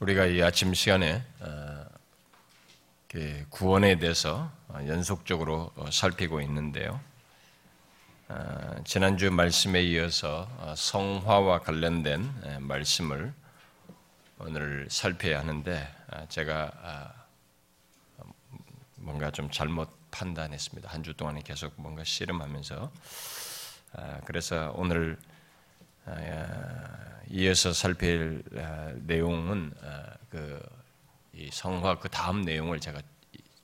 우리가 이 아침 시간에 어, 구원에 대해서 연속적으로 어, 살피고 있는데요. 어, 지난주 말씀에 이어서 성화와 관련된 말씀을 오늘 살펴야 하는데 제가 아, 뭔가 좀 잘못 판단했습니다. 한 주 동안에 계속 뭔가 씨름하면서 아, 그래서 오늘 이어서 살필 아, 내용은 아, 그 성화 그 다음 내용을 제가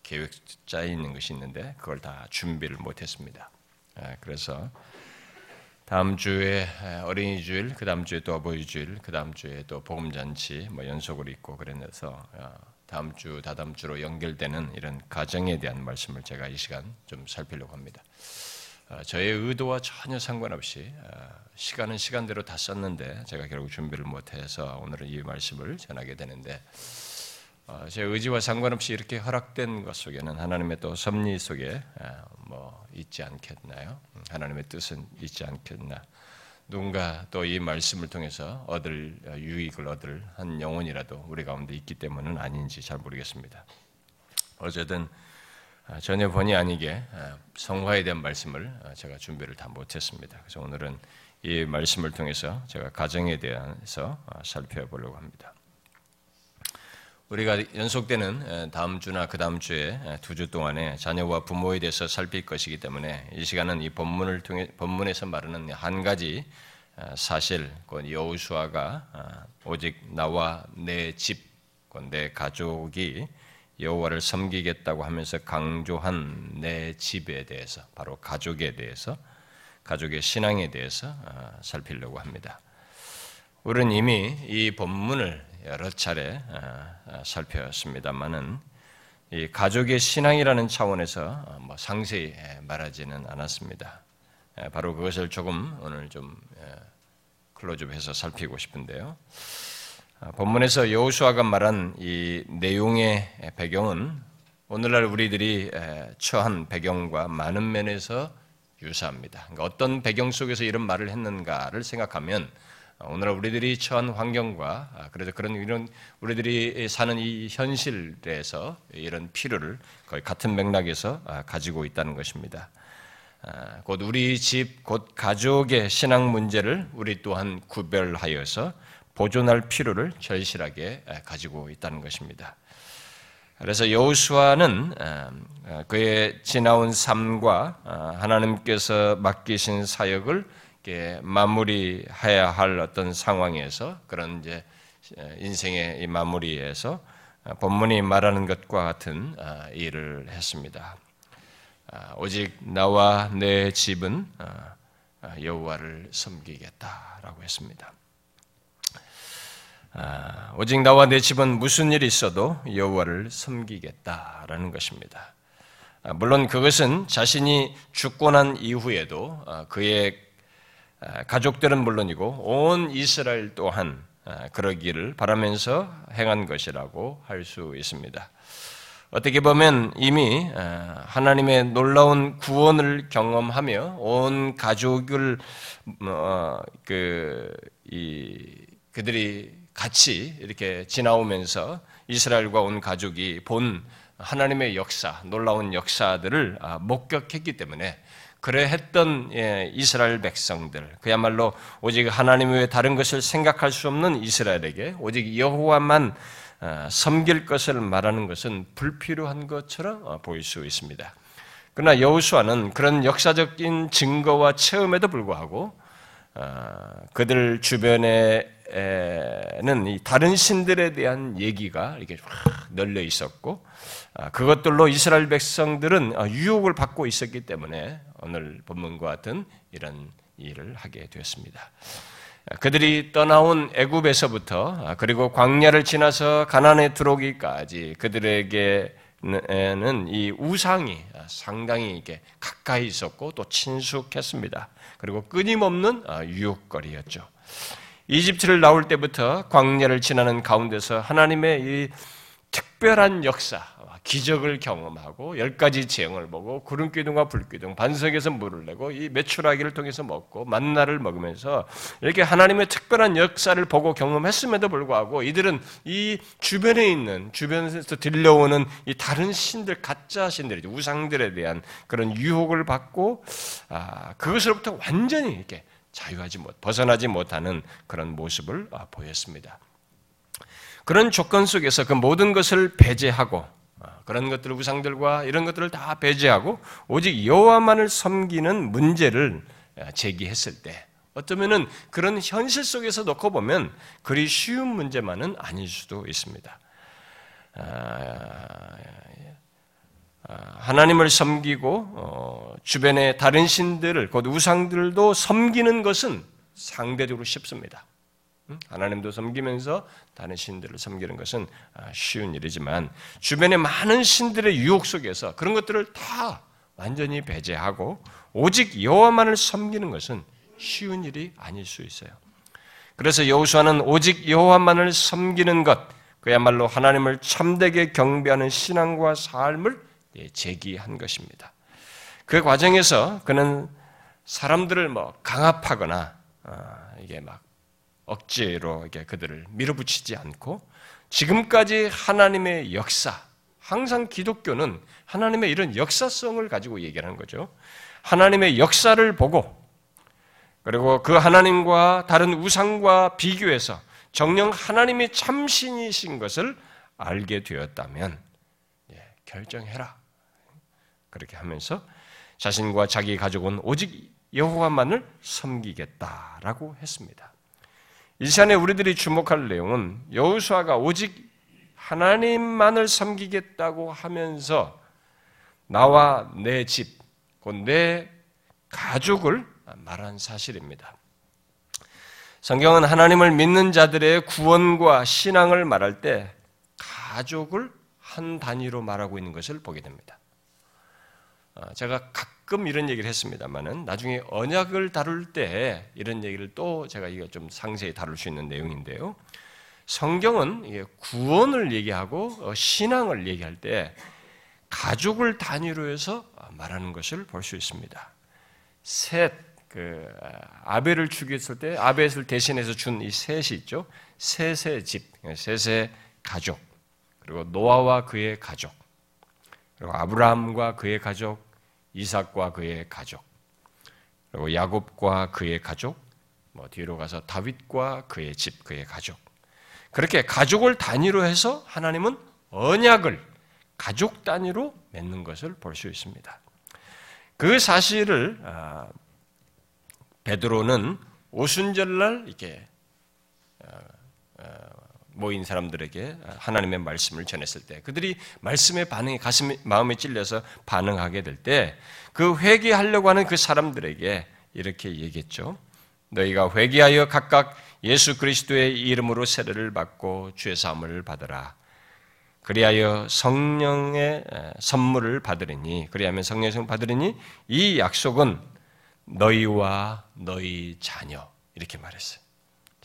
계획 짜 있는 것이 있는데 그걸 다 준비를 못했습니다. 아, 그래서 다음 주에 어린이 주일, 그 다음 주에 또 어버이 주일, 그 다음 주에 또 복음 잔치 뭐 연속으로 있고 그래서 다음 주, 다다음 주로 연결되는 이런 가정에 대한 말씀을 제가 이 시간 좀 살피려고 합니다. 저의 의도와 전혀 상관없이 시간은 시간대로 다 썼는데 제가 결국 준비를 못해서 오늘은 이 말씀을 전하게 되는데 어, 제 의지와 상관없이 이렇게 허락된 것 속에는 하나님의 또 섭리 속에 어, 뭐 있지 않겠나요? 하나님의 뜻은 있지 않겠나? 누군가 또 이 말씀을 통해서 얻을 어, 유익을 얻을 한 영혼이라도 우리 가운데 있기 때문은 아닌지 잘 모르겠습니다. 어쨌든 전혀 본의 아니게 성화에 대한 말씀을 제가 준비를 다 못했습니다. 그래서 오늘은 이 말씀을 통해서 제가 가정에 대해서 살펴보려고 합니다. 우리가 연속되는 다음 주나 그 다음 주에 두 주 동안에 자녀와 부모에 대해서 살필 것이기 때문에 이 시간은 이 본문을 통해 본문에서 말하는 한 가지 사실, 여호수아가 오직 나와 내 집, 내 가족이 여호와를 섬기겠다고 하면서 강조한 내 집에 대해서, 바로 가족에 대해서 가족의 신앙에 대해서 어, 살피려고 합니다. 우리는 이미 이 본문을 여러 차례 어, 어, 살펴봤습니다만은 이 가족의 신앙이라는 차원에서 뭐 상세히 말하지는 않았습니다. 바로 그것을 조금 오늘 좀 클로즈업해서 살피고 싶은데요. 본문에서 여호수아가 말한 이 내용의 배경은 오늘날 우리들이 처한 배경과 많은 면에서 유사합니다. 그러니까 어떤 배경 속에서 이런 말을 했는가를 생각하면 오늘날 우리들이 처한 환경과 아, 그래서 그런 이런 우리들이 사는 이 현실에서 이런 필요를 거의 같은 맥락에서 아, 가지고 있다는 것입니다. 아, 곧 우리 집, 곧 가족의 신앙 문제를 우리 또한 구별하여서 보존할 필요를 절실하게 가지고 있다는 것입니다. 그래서 여호수아는 어, 어, 그의 지나온 삶과 어, 하나님께서 맡기신 사역을 마무리해야 할 어떤 상황에서 그런 이제 인생의 마무리에서 본문이 말하는 것과 같은 일을 했습니다. 오직 나와 내 집은 여호와를 섬기겠다라고 했습니다. 아, 오직 나와 내 집은 무슨 일이 있어도 여호와를 섬기겠다라는 것입니다. 아, 물론 그것은 자신이 죽고 난 이후에도 아, 그의 가족들은 물론이고 온 이스라엘 또한 그러기를 바라면서 행한 것이라고 할 수 있습니다. 어떻게 보면 이미 하나님의 놀라운 구원을 경험하며 온 가족을 어, 그 그들이 같이 이렇게 지나오면서 이스라엘과 온 가족이 본 하나님의 역사, 놀라운 역사들을 아, 목격했기 때문에 그래 했던 예, 이스라엘 백성들, 그야말로 오직 하나님 외에 다른 것을 생각할 수 없는 이스라엘에게 오직 여호와만 아, 섬길 것을 말하는 것은 불필요한 것처럼 어, 보일 수 있습니다. 그러나 여호수아는 그런 역사적인 증거와 체험에도 불구하고 아, 그들 주변에 는 다른 신들에 대한 얘기가 이렇게 널려 있었고 아, 그것들로 이스라엘 백성들은 아, 유혹을 받고 있었기 때문에 오늘 본문과 같은 이런 일을 하게 되었습니다. 그들이 떠나온 애굽에서부터 그리고 광야를 지나서 가나안에 들어오기까지 그들에게 는 이 우상이 상당히 이게 가까이 있었고 또 친숙했습니다. 그리고 끊임없는 유혹거리였죠. 이집트를 나올 때부터 광야를 지나는 가운데서 하나님의 이 특별한 역사, 기적을 경험하고 열 가지 재앙을 보고 구름 기둥과 불 기둥, 반석에서 물을 내고 이 메추라기를 통해서 먹고 만나를 먹으면서 이렇게 하나님의 특별한 역사를 보고 경험했음에도 불구하고 이들은 이 주변에 있는 주변에서 들려오는 이 다른 신들 가짜 신들이죠. 우상들에 대한 그런 유혹을 받고 아, 그것으로부터 완전히 이렇게 자유하지 못 벗어나지 못하는 그런 모습을 아, 보였습니다. 그런 조건 속에서 그 모든 것을 배제하고 아, 그런 것들 우상들과 이런 것들을 다 배제하고 오직 여호와만을 섬기는 문제를 아, 제기했을 때 어쩌면은 그런 현실 속에서 놓고 보면 그리 쉬운 문제만은 아닐 수도 있습니다. 아, 하나님을 섬기고 어, 주변의 다른 신들을 곧 우상들도 섬기는 것은 상대적으로 쉽습니다. 하나님도 섬기면서 다른 신들을 섬기는 것은 아, 쉬운 일이지만 주변의 많은 신들의 유혹 속에서 그런 것들을 다 완전히 배제하고 오직 여호와만을 섬기는 것은 쉬운 일이 아닐 수 있어요. 그래서 여호수아는 오직 여호와만을 섬기는 것, 그야말로 하나님을 참되게 경배하는 신앙과 삶을 예, 제기한 것입니다. 그 과정에서 그는 사람들을 뭐 강압하거나 아, 이게 막 억지로 이렇게 그들을 밀어붙이지 않고 지금까지 하나님의 역사, 항상 기독교는 하나님의 이런 역사성을 가지고 얘기하는 거죠. 하나님의 역사를 보고 그리고 그 하나님과 다른 우상과 비교해서 정령 하나님이 참신이신 것을 알게 되었다면 예, 결정해라. 그렇게 하면서 자신과 자기 가족은 오직 여호와만을 섬기겠다라고 했습니다. 이 시간에 우리들이 주목할 내용은 여호수아가 오직 하나님만을 섬기겠다고 하면서 나와 내 집, 곧내 가족을 말한 사실입니다. 성경은 하나님을 믿는 자들의 구원과 신앙을 말할 때 가족을 한 단위로 말하고 있는 것을 보게 됩니다. 어, 제가 가끔 이런 얘기를 했습니다만은 나중에 언약을 다룰 때 이런 얘기를 또 제가 이거 좀 상세히 다룰 수 있는 내용인데요. 성경은 구원을 얘기하고 어, 신앙을 얘기할 때 가족을 단위로 해서 말하는 것을 볼 수 있습니다. 셋, 그 아벨을 죽였을 때 아벨을 대신해서 준 이 셋이 있죠. 셋의 집, 셋의 가족, 그리고 노아와 그의 가족, 그리고 아브라함과 그의 가족, 이삭과 그의 가족, 그리고 야곱과 그의 가족, 뭐 뒤로 가서 다윗과 그의 집, 그의 가족. 그렇게 가족을 단위로 해서 하나님은 언약을 가족 단위로 맺는 것을 볼 수 있습니다. 그 사실을 아, 베드로는 오순절날 이렇게 아, 아, 모인 사람들에게 하나님의 말씀을 전했을 때 그들이 말씀의 반응이 가슴 마음에 찔려서 반응하게 될 때 그 회개하려고 하는 그 사람들에게 이렇게 얘기했죠. 너희가 회개하여 각각 예수 그리스도의 이름으로 세례를 받고 죄 사함을 받으라. 그리하여 성령의 선물을 받으리니 그리하면 성령의 선물을 받으리니 이 약속은 너희와 너희 자녀 이렇게 말했어요.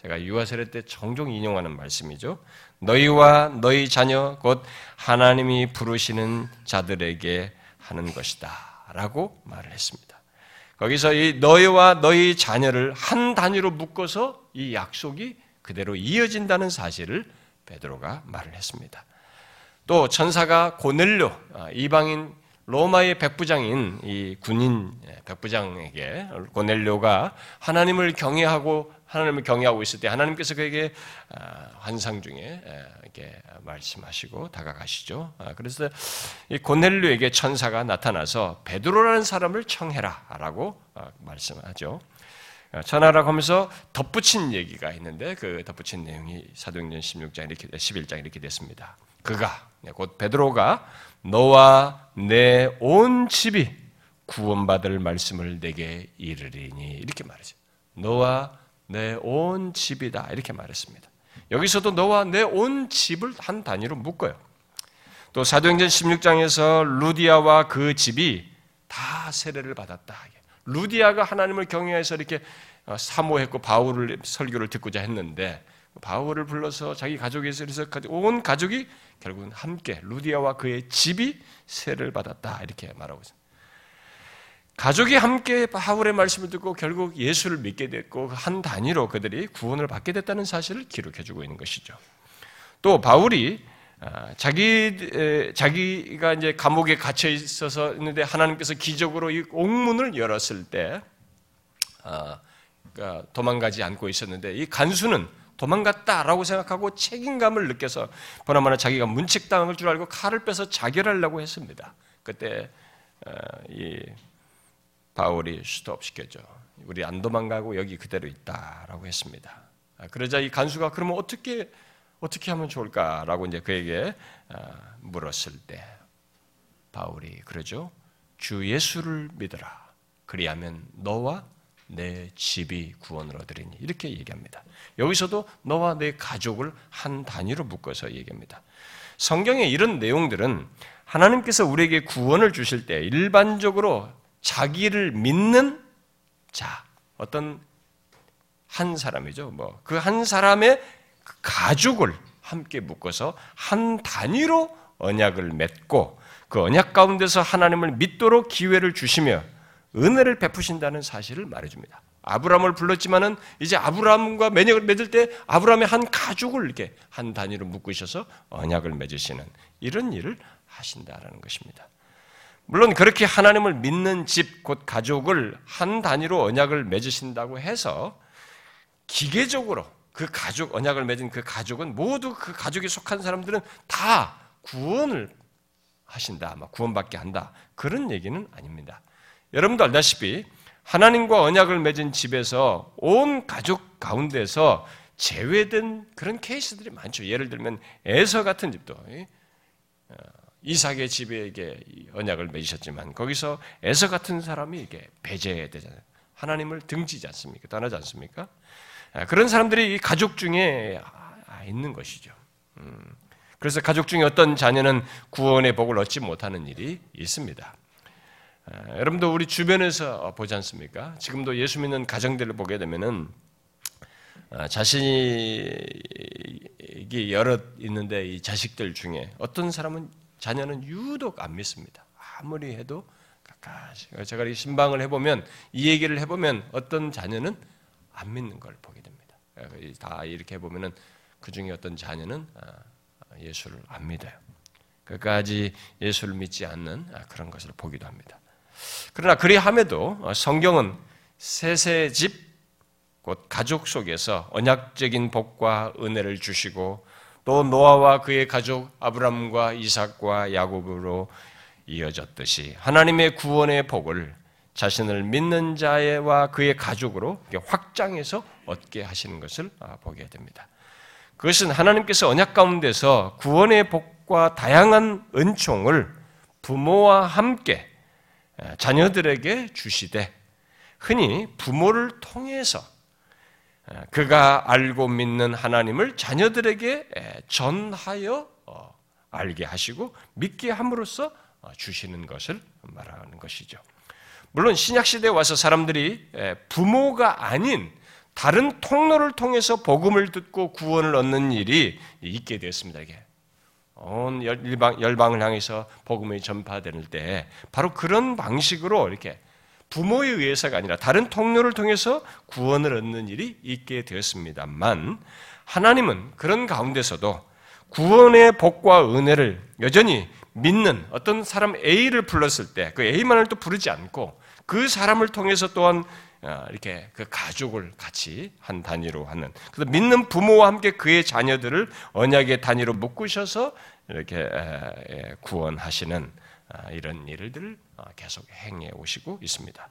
제가 유아 세례 때 종종 인용하는 말씀이죠. 너희와 너희 자녀 곧 하나님이 부르시는 자들에게 하는 것이다라고 말을 했습니다. 거기서 이 너희와 너희 자녀를 한 단위로 묶어서 이 약속이 그대로 이어진다는 사실을 베드로가 말을 했습니다. 또 천사가 고넬료 아, 이방인 로마의 백부장인 이 군인 예, 백부장에게 고넬료가 하나님을 경외하고 하나님을 경외하고 있을 때 하나님께서 그에게 아, 환상 중에 이렇게 말씀하시고 다가가시죠. 아, 그래서 이 고넬료에게 천사가 나타나서 베드로라는 사람을 청해라라고 아, 말씀하죠. 천하라고 하면서 덧붙인 얘기가 있는데 그 덧붙인 내용이 사도행전 16장 이렇게 11장 이렇게 됐습니다. 그가 곧 베드로가 너와 내 온 집이 구원받을 말씀을 내게 이르리니 이렇게 말하죠. 너와 내 온 집이다. 이렇게 말했습니다. 여기서도 너와 내 온 집을 한 단위로 묶어요. 또 사도행전 16장에서 루디아와 그 집이 다 세례를 받았다. 루디아가 하나님을 경외해서 이렇게 어, 사모했고 바울을 설교를 듣고자 했는데 바울을 불러서 자기 가족에서 온 가족이 결국은 함께 루디아와 그의 집이 세를 받았다 이렇게 말하고 있습니다. 가족이 함께 바울의 말씀을 듣고 결국 예수를 믿게 됐고 한 단위로 그들이 구원을 받게 됐다는 사실을 기록해주고 있는 것이죠. 또 바울이 아, 자기 자기가 이제 감옥에 갇혀 있어서 있는데 하나님께서 기적으로 이 옥문을 열었을 때 아, 그러니까 도망가지 않고 있었는데 이 간수는 도망갔다라고 생각하고 책임감을 느껴서 보나마나 자기가 문책당할 줄 알고 칼을 빼서 자결하려고 했습니다. 그때 어, 이 바울이 스톱시켰죠. 우리 안 도망가고 여기 그대로 있다라고 했습니다. 아, 그러자 이 간수가 그러면 어떻게 어떻게 하면 좋을까라고 이제 그에게 어, 물었을 때 바울이 그러죠. 주 예수를 믿어라. 그리하면 너와 내 집이 구원을 얻으리니 이렇게 얘기합니다. 여기서도 너와 내 가족을 한 단위로 묶어서 얘기합니다. 성경의 이런 내용들은 하나님께서 우리에게 구원을 주실 때 일반적으로 자기를 믿는 자, 어떤 한 사람이죠. 뭐, 그 한 사람의 가족을 함께 묶어서 한 단위로 언약을 맺고 그 언약 가운데서 하나님을 믿도록 기회를 주시며 은혜를 베푸신다는 사실을 말해줍니다. 아브라함을 불렀지만은 이제 아브라함과 매력을 맺을 때 아브라함의 한 가족을 이렇게 한 단위로 묶으셔서 언약을 맺으시는 이런 일을 하신다라는 것입니다. 물론 그렇게 하나님을 믿는 집, 곧 가족을 한 단위로 언약을 맺으신다고 해서 기계적으로 그 가족, 언약을 맺은 그 가족은 모두 그 가족에 속한 사람들은 다 구원을 하신다, 구원받게 한다. 그런 얘기는 아닙니다. 여러분도 알다시피 하나님과 언약을 맺은 집에서 온 가족 가운데서 제외된 그런 케이스들이 많죠. 예를 들면 에서 같은 집도 어, 이삭의 집에게 언약을 맺으셨지만 거기서 에서 같은 사람이 이게 배제되잖아요. 하나님을 등지지 않습니까? 떠나지 않습니까? 아, 그런 사람들이 가족 중에 아, 있는 것이죠. 음, 그래서 가족 중에 어떤 자녀는 구원의 복을 얻지 못하는 일이 있습니다. 아, 여러분도 우리 주변에서 보지 않습니까? 지금도 예수 믿는 가정들을 보게 되면은 자신이 여럿 있는데 이 자식들 중에 어떤 사람은 자녀는 유독 안 믿습니다. 아무리 해도 가까이. 제가 이 신방을 해보면 이 얘기를 해보면 어떤 자녀는 안 믿는 걸 보게 됩니다. 다 이렇게 해보면은 그 중에 어떤 자녀는 아, 예수를 안 믿어요. 끝까지 예수를 믿지 않는 아, 그런 것을 보기도 합니다. 그러나 그리함에도 성경은 셋의 집, 곧 가족 속에서 언약적인 복과 은혜를 주시고 또 노아와 그의 가족 아브람과 이삭과 야곱으로 이어졌듯이 하나님의 구원의 복을 자신을 믿는 자와 그의 가족으로 확장해서 얻게 하시는 것을 아, 보게 됩니다. 그것은 하나님께서 언약 가운데서 구원의 복과 다양한 은총을 부모와 함께 자녀들에게 주시되 흔히 부모를 통해서 그가 알고 믿는 하나님을 자녀들에게 전하여 어, 알게 하시고 믿게 함으로써 어, 주시는 것을 말하는 것이죠. 물론 신약 시대에 와서 사람들이 부모가 아닌 다른 통로를 통해서 복음을 듣고 구원을 얻는 일이 있게 되었습니다. 이게 온 열방, 열방을 향해서 복음이 전파될 때 바로 그런 방식으로 이렇게 부모에 의해서가 아니라 다른 통로를 통해서 구원을 얻는 일이 있게 되었습니다만 하나님은 그런 가운데서도 구원의 복과 은혜를 여전히 믿는 어떤 사람 A를 불렀을 때 그 A만을 또 부르지 않고 그 사람을 통해서 또한 어, 이렇게 그 가족을 같이 한 단위로 하는 그래서 믿는 부모와 함께 그의 자녀들을 언약의 단위로 묶으셔서 이렇게 구원하시는 아, 이런 일들을 어, 계속 행해 오시고 있습니다.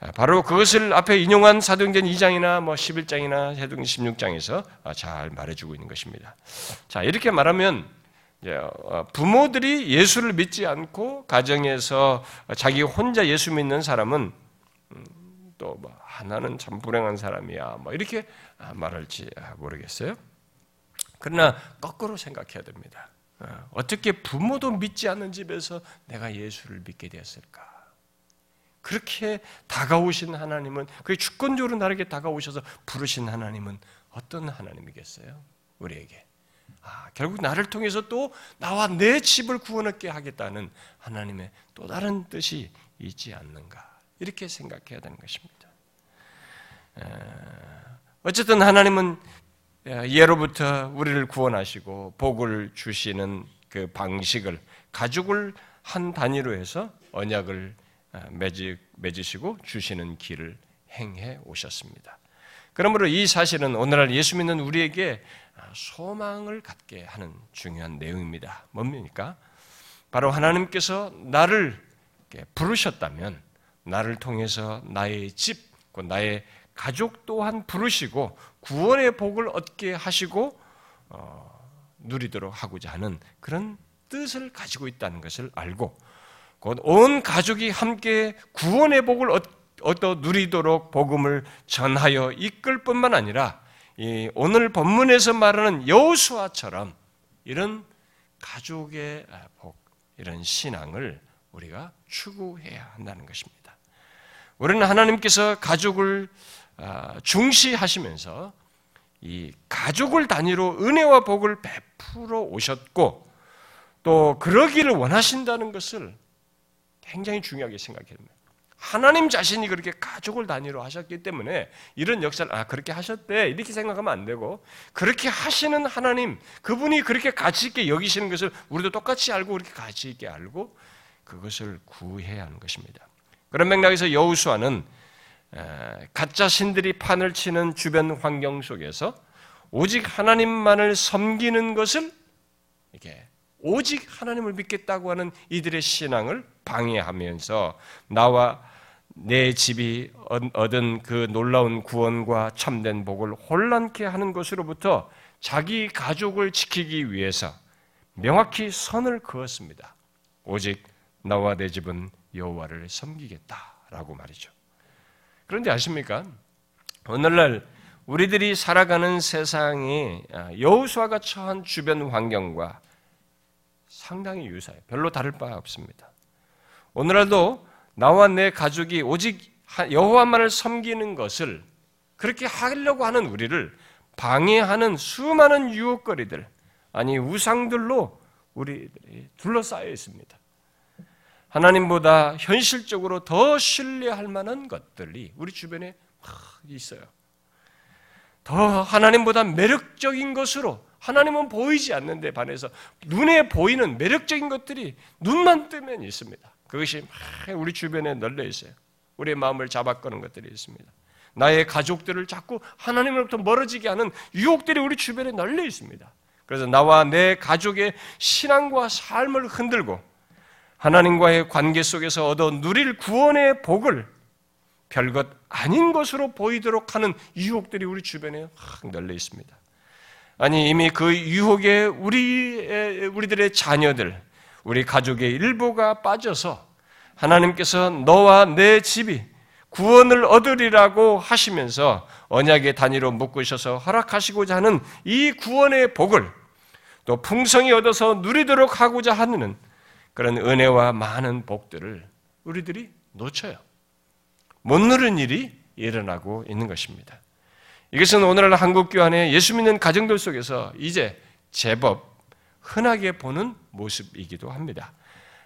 아, 바로 그것을 앞에 인용한 사도행전 2장이나 뭐 11장이나 사도행전 16장에서 아, 잘 말해주고 있는 것입니다. 자 이렇게 말하면 어, 부모들이 예수를 믿지 않고 가정에서 자기 혼자 예수 믿는 사람은 음, 또뭐 하나는 참 불행한 사람이야 뭐 이렇게 말할지 모르겠어요. 그러나 거꾸로 생각해야 됩니다. 어, 어떻게 부모도 믿지 않는 집에서 내가 예수를 믿게 되었을까? 그렇게 다가오신 하나님은, 그 주권적으로 나에게 다가오셔서 부르신 하나님은 어떤 하나님이겠어요? 우리에게. 아, 결국 나를 통해서 또 나와 내 집을 구원하게 하겠다는 하나님의 또 다른 뜻이 있지 않는가. 이렇게 생각해야 되는 것입니다. 어쨌든 하나님은 예로부터 우리를 구원하시고 복을 주시는 그 방식을 가족을 한 단위로 해서 언약을 맺으, 맺으시고 주시는 길을 행해 오셨습니다. 그러므로 이 사실은 오늘날 예수 믿는 우리에게 소망을 갖게 하는 중요한 내용입니다. 뭡니까? 바로 하나님께서 나를 부르셨다면 나를 통해서 나의 집, 나의 가족 또한 부르시고 구원의 복을 얻게 하시고 어, 누리도록 하고자 하는 그런 뜻을 가지고 있다는 것을 알고 곧 온 가족이 함께 구원의 복을 얻어 누리도록 복음을 전하여 이끌 뿐만 아니라 오늘 본문에서 말하는 여호수아처럼 이런 가족의 복, 이런 신앙을 우리가 추구해야 한다는 것입니다. 우리는 하나님께서 가족을 아, 중시하시면서 이 가족을 단위로 은혜와 복을 베풀어 오셨고 또 그러기를 원하신다는 것을 굉장히 중요하게 생각해야 됩니다. 하나님 자신이 그렇게 가족을 단위로 하셨기 때문에 이런 역사를 아 그렇게 하셨대 이렇게 생각하면 안 되고 그렇게 하시는 하나님 그분이 그렇게 가치 있게 여기시는 것을 우리도 똑같이 알고 그렇게 가치 있게 알고 그것을 구해야 하는 것입니다. 그런 맥락에서 여우수아는 가짜 신들이 판을 치는 주변 환경 속에서 오직 하나님만을 섬기는 것을 이렇게 오직 하나님을 믿겠다고 하는 이들의 신앙을 방해하면서 나와 내 집이 얻은 그 놀라운 구원과 참된 복을 혼란케 하는 것으로부터 자기 가족을 지키기 위해서 명확히 선을 그었습니다. 오직 나와 내 집은 여호와를 섬기겠다라고 말이죠. 그런데 아십니까? 오늘날 우리들이 살아가는 세상이 아, 여호수아가 처한 주변 환경과 상당히 유사해요. 별로 다를 바 없습니다. 오늘날도 나와 내 가족이 오직 여호와만을 섬기는 것을 그렇게 하려고 하는 우리를 방해하는 수많은 유혹거리들, 아니 우상들로 우리들이 둘러싸여 있습니다. 하나님보다 현실적으로 더 신뢰할 만한 것들이 우리 주변에 있어요. 더 하나님보다 매력적인 것으로 하나님은 보이지 않는데 반해서 눈에 보이는 매력적인 것들이 눈만 뜨면 있습니다. 그것이 우리 주변에 널려 있어요. 우리의 마음을 잡아끄는 것들이 있습니다. 나의 가족들을 자꾸 하나님으로부터 멀어지게 하는 유혹들이 우리 주변에 널려 있습니다. 그래서 나와 내 가족의 신앙과 삶을 흔들고 하나님과의 관계 속에서 얻어 누릴 구원의 복을 별것 아닌 것으로 보이도록 하는 유혹들이 우리 주변에 널려 있습니다. 아니 이미 그 유혹에 우리 우리들의 자녀들, 우리 가족의 일부가 빠져서 하나님께서 너와 내 집이 구원을 얻으리라고 하시면서 언약의 단위로 묶으셔서 허락하시고자 하는 이 구원의 복을 또 풍성히 얻어서 누리도록 하고자 하는 그런 은혜와 많은 복들을 우리들이 놓쳐요. 못 누른 일이 일어나고 있는 것입니다. 이것은 오늘날 한국 교환의 예수 믿는 가정들 속에서 이제 제법 흔하게 보는 모습이기도 합니다.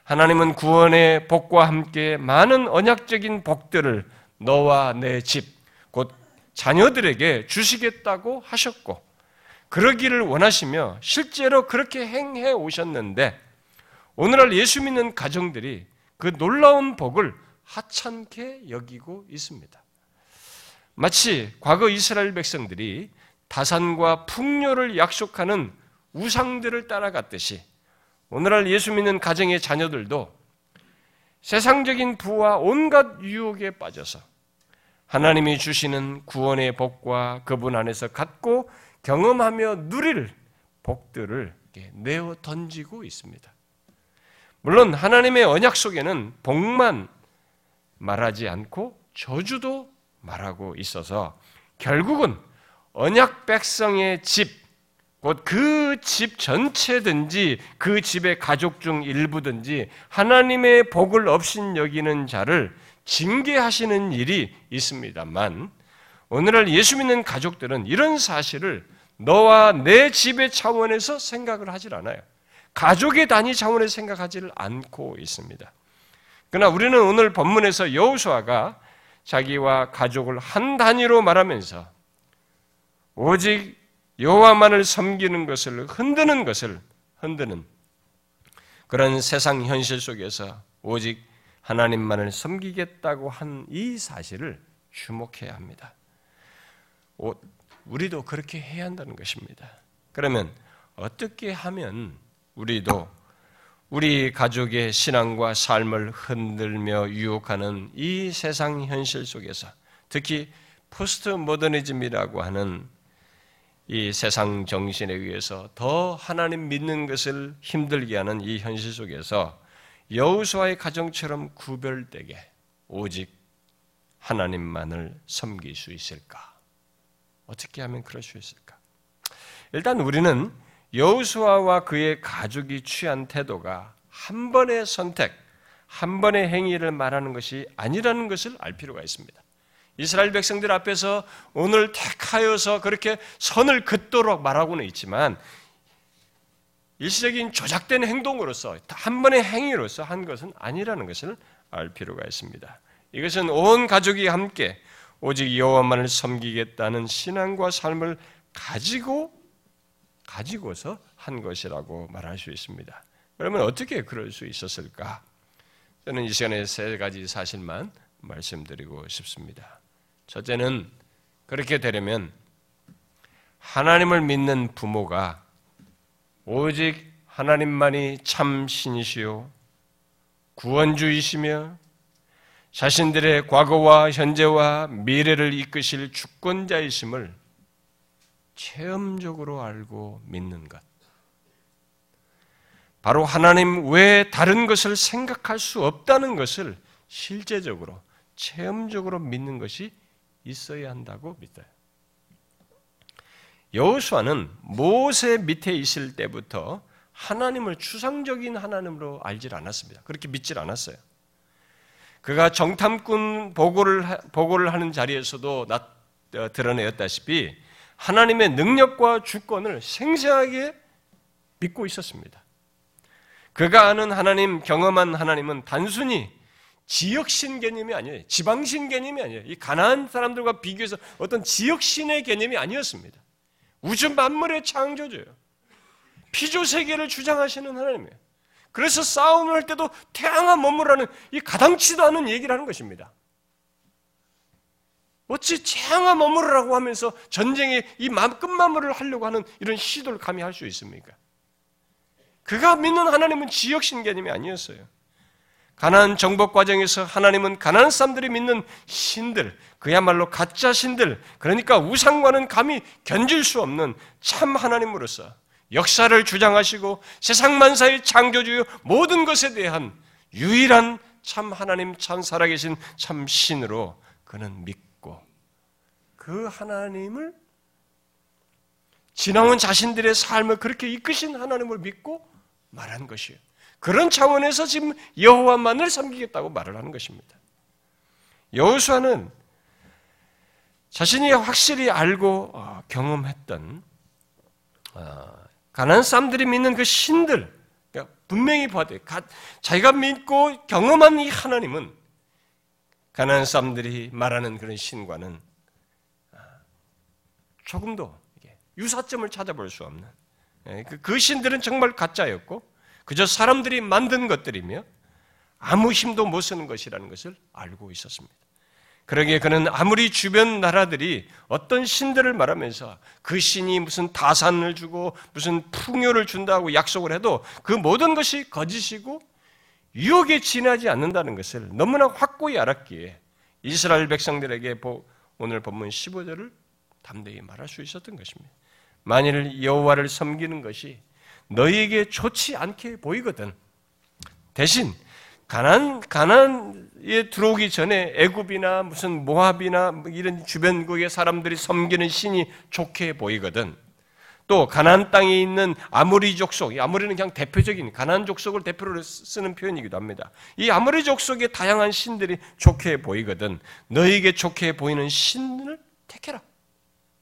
하나님은 구원의 복과 함께 많은 언약적인 복들을 너와 내 집, 곧 자녀들에게 주시겠다고 하셨고, 그러기를 원하시며 실제로 그렇게 행해 오셨는데, 오늘날 예수 믿는 가정들이 그 놀라운 복을 하찮게 여기고 있습니다. 마치 과거 이스라엘 백성들이 다산과 풍요를 약속하는 우상들을 따라갔듯이 오늘날 예수 믿는 가정의 자녀들도 세상적인 부와 온갖 유혹에 빠져서 하나님이 주시는 구원의 복과 그분 안에서 갖고 경험하며 누릴 복들을 내어 던지고 있습니다. 물론 하나님의 언약 속에는 복만 말하지 않고 저주도 말하고 있어서 결국은 언약 백성의 집, 곧 그 집 전체든지 그 집의 가족 중 일부든지 하나님의 복을 없인 여기는 자를 징계하시는 일이 있습니다만 오늘날 예수 믿는 가족들은 이런 사실을 너와 내 집의 차원에서 생각을 하질 않아요. 가족의 단위 차원에서 생각하지를 않고 있습니다. 그러나 우리는 오늘 본문에서 여호수아가 자기와 가족을 한 단위로 말하면서 오직 여호와만을 섬기는 것을 흔드는 것을 흔드는 그런 세상 현실 속에서 오직 하나님만을 섬기겠다고 한 이 사실을 주목해야 합니다. 우리도 그렇게 해야 한다는 것입니다. 그러면 어떻게 하면 우리도 우리 가족의 신앙과 삶을 흔들며 유혹하는 이 세상 현실 속에서 특히 포스트 모더니즘이라고 하는 이 세상 정신에 의해서 더 하나님 믿는 것을 힘들게 하는 이 현실 속에서 여우수와의 가정처럼 구별되게 오직 하나님만을 섬길 수 있을까? 어떻게 하면 그럴 수 있을까? 일단 우리는 여우수아와 그의 가족이 취한 태도가 한 번의 선택, 한 번의 행위를 말하는 것이 아니라는 것을 알 필요가 있습니다. 이스라엘 백성들 앞에서 오늘 택하여서 그렇게 선을 긋도록 말하고는 있지만 일시적인 조작된 행동으로서 한 번의 행위로서 한 것은 아니라는 것을 알 필요가 있습니다. 이것은 온 가족이 함께 오직 여호와만을 섬기겠다는 신앙과 삶을 가지고 가지고서 한 것이라고 말할 수 있습니다. 그러면 어떻게 그럴 수 있었을까? 저는 이 시간에 세 가지 사실만 말씀드리고 싶습니다. 첫째는 그렇게 되려면 하나님을 믿는 부모가 오직 하나님만이 참 신이시요 구원주이시며 자신들의 과거와 현재와 미래를 이끄실 주권자이심을 체험적으로 알고 믿는 것. 바로 하나님 외에 다른 것을 생각할 수 없다는 것을 실제적으로, 체험적으로 믿는 것이 있어야 한다고 믿어요. 여호수아는 모세 밑에 있을 때부터 하나님을 추상적인 하나님으로 알질 않았습니다. 그렇게 믿질 않았어요. 그가 정탐꾼 보고를 보고를 하는 자리에서도 나, 어, 드러내었다시피 하나님의 능력과 주권을 생생하게 믿고 있었습니다. 그가 아는 하나님, 경험한 하나님은 단순히 지역신 개념이 아니에요. 지방신 개념이 아니에요. 이 가나안 사람들과 비교해서 어떤 지역신의 개념이 아니었습니다. 우주 만물의 창조주예요. 피조 세계를 주장하시는 하나님이에요. 그래서 싸움을 할 때도 태양아 머무라는 이 가당치도 않은 얘기를 하는 것입니다. 어찌 태양아 머무르라고 하면서 전쟁의 이 끝마무리를 하려고 하는 이런 시도를 감히 할 수 있습니까? 그가 믿는 하나님은 지역 신 개념이 아니었어요. 가난 정복 과정에서 하나님은 가난 사람들이 믿는 신들, 그야말로 가짜 신들, 그러니까 우상과는 감히 견질 수 없는 참 하나님으로서 역사를 주장하시고 세상 만사의 창조주요 모든 것에 대한 유일한 참 하나님, 참 살아계신 참 신으로 그는 믿고 그 하나님을 지나온 자신들의 삶을 그렇게 이끄신 하나님을 믿고 말한 것이에요. 그런 차원에서 지금 여호와만을 섬기겠다고 말을 하는 것입니다. 여호수아는 자신이 확실히 알고 어, 경험했던 어, 가난 사람들이 믿는 그 신들 그러니까 분명히 봐야 돼. 자기가 믿고 경험한 이 하나님은 가난 사람들이 말하는 그런 신과는 어, 조금도 유사점을 찾아볼 수 없는 예, 그, 그 신들은 정말 가짜였고 그저 사람들이 만든 것들이며 아무 힘도 못 쓰는 것이라는 것을 알고 있었습니다. 그러기에 그는 아무리 주변 나라들이 어떤 신들을 말하면서 그 신이 무슨 다산을 주고 무슨 풍요를 준다고 약속을 해도 그 모든 것이 거짓이고 유혹에 지나지 않는다는 것을 너무나 확고히 알았기에 이스라엘 백성들에게 오늘 본문 15절을 담대히 말할 수 있었던 것입니다. 만일 여호와를 섬기는 것이 너희에게 좋지 않게 보이거든. 대신 가난 가난에 들어오기 전에 애굽이나 무슨 모압이나 뭐 이런 주변국의 사람들이 섬기는 신이 좋게 보이거든. 또 가나안 땅에 있는 아모리 족속, 아모리는 그냥 대표적인 가나안 족속을 대표로 쓰는 표현이기도 합니다. 이 아모리 족속의 다양한 신들이 좋게 보이거든. 너에게 좋게 보이는 신을 택해라.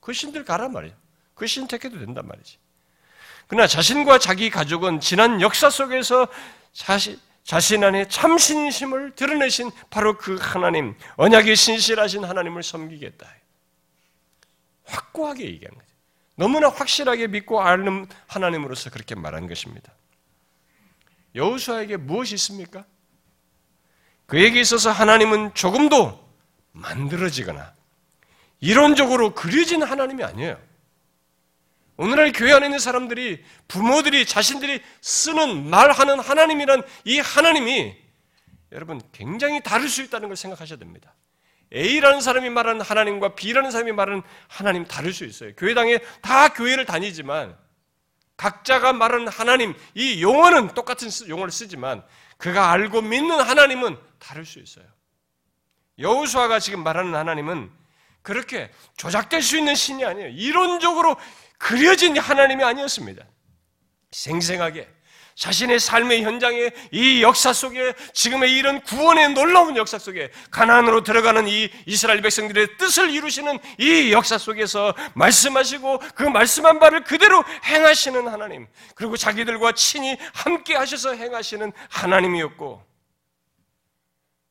그 신들 가란 말이에요. 그 신 택해도 된단 말이지. 그러나 자신과 자기 가족은 지난 역사 속에서 자신, 자신 안에 참 신심을 드러내신 바로 그 하나님, 언약이 신실하신 하나님을 섬기겠다. 확고하게 얘기한 거죠. 너무나 확실하게 믿고 아는 하나님으로서 그렇게 말한 것입니다. 여호수아에게 무엇이 있습니까? 그에게 있어서 하나님은 조금도 만들어지거나 이론적으로 그려진 하나님이 아니에요. 오늘날 교회 안에 있는 사람들이 부모들이 자신들이 쓰는 말하는 하나님이란 이 하나님이 여러분 굉장히 다를 수 있다는 걸 생각하셔야 됩니다. A라는 사람이 말하는 하나님과 B라는 사람이 말하는 하나님 다를 수 있어요. 교회당에 다 교회를 다니지만 각자가 말하는 하나님 이 용어는 똑같은 용어를 쓰지만 그가 알고 믿는 하나님은 다를 수 있어요. 여우수아가 지금 말하는 하나님은 그렇게 조작될 수 있는 신이 아니에요. 이론적으로 그려진 하나님이 아니었습니다. 생생하게 자신의 삶의 현장에 이 역사 속에 지금의 이런 구원의 놀라운 역사 속에 가나안으로 들어가는 이 이스라엘 백성들의 뜻을 이루시는 이 역사 속에서 말씀하시고 그 말씀한 바를 그대로 행하시는 하나님 그리고 자기들과 친히 함께 하셔서 행하시는 하나님이었고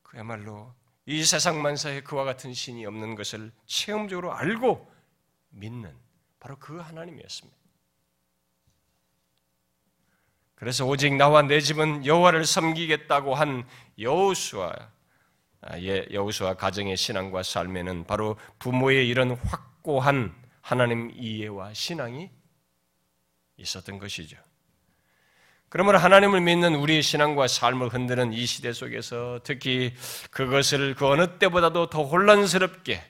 그야말로 이 세상 만사에 그와 같은 신이 없는 것을 체험적으로 알고 믿는 바로 그 하나님이었습니다. 그래서 오직 나와 내 집은 여호와를 섬기겠다고 한 여호수아 아, 예, 여호수아 가정의 신앙과 삶에는 바로 부모의 이런 확고한 하나님 이해와 신앙이 있었던 것이죠. 그러므로 하나님을 믿는 우리의 신앙과 삶을 흔드는 이 시대 속에서 특히 그것을 그 어느 때보다도 더 혼란스럽게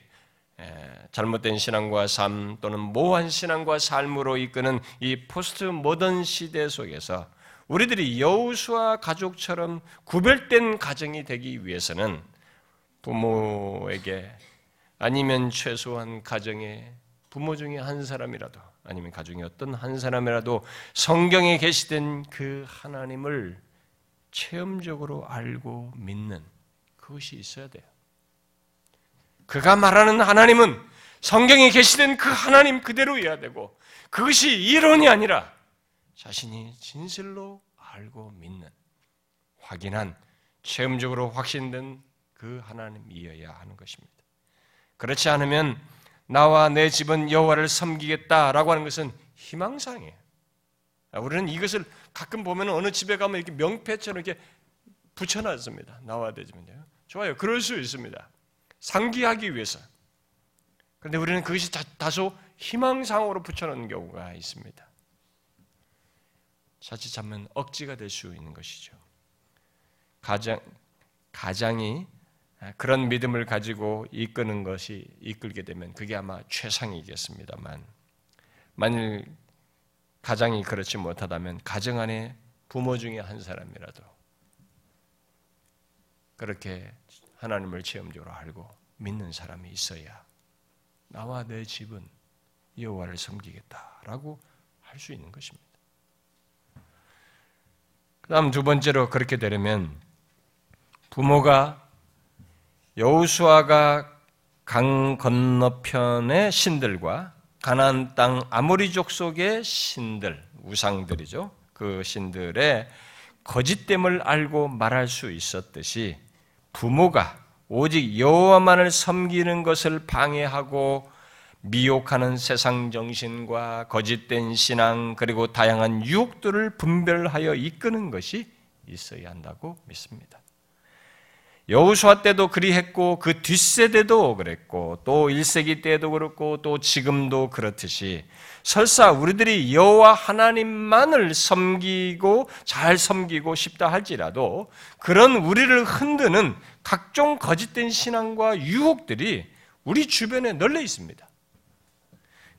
잘못된 신앙과 삶 또는 모호한 신앙과 삶으로 이끄는 이 포스트 모던 시대 속에서 우리들이 여우수와 가족처럼 구별된 가정이 되기 위해서는 부모에게 아니면 최소한 가정의 부모 중에 한 사람이라도 아니면 가정의 어떤 한 사람이라도 성경에 계시된 그 하나님을 체험적으로 알고 믿는 그것이 있어야 돼요. 그가 말하는 하나님은 성경에 계시된 그 하나님 그대로여야 되고 그것이 이론이 아니라 자신이 진실로 알고 믿는 확인한 체험적으로 확신된 그 하나님이어야 하는 것입니다. 그렇지 않으면 나와 내 집은 여호와를 섬기겠다라고 하는 것은 희망상이에요. 우리는 이것을 가끔 보면 어느 집에 가면 이렇게 명패처럼 이렇게 붙여놨습니다. 나와 내 집은요. 좋아요. 그럴 수 있습니다. 상기하기 위해서. 그런데 우리는 그것이 다소 희망상으로 붙여놓는 경우가 있습니다. 자칫 하면 억지가 될 수 있는 것이죠. 가장, 가장이 그런 믿음을 가지고 이끄는 것이 이끌게 되면 그게 아마 최상이겠습니다만 만일 가장이 그렇지 못하다면 가정 안에 부모 중에 한 사람이라도 그렇게 하나님을 체험적으로 알고 믿는 사람이 있어야 나와 내 집은 여호와를 섬기겠다라고 할 수 있는 것입니다. 그다음 두 번째로 그렇게 되려면 부모가 여우수아가 강 건너편의 신들과 가나안 땅 아모리 족 속의 신들 우상들이죠. 그 신들의 거짓됨을 알고 말할 수 있었듯이 부모가 오직 여호와만을 섬기는 것을 방해하고 미혹하는 세상 정신과 거짓된 신앙 그리고 다양한 유혹들을 분별하여 이끄는 것이 있어야 한다고 믿습니다. 여우수아 때도 그리했고 그 뒷세대도 그랬고 또 1세기 때도 그렇고 또 지금도 그렇듯이 설사 우리들이 여호와 하나님만을 섬기고 잘 섬기고 싶다 할지라도 그런 우리를 흔드는 각종 거짓된 신앙과 유혹들이 우리 주변에 널려 있습니다.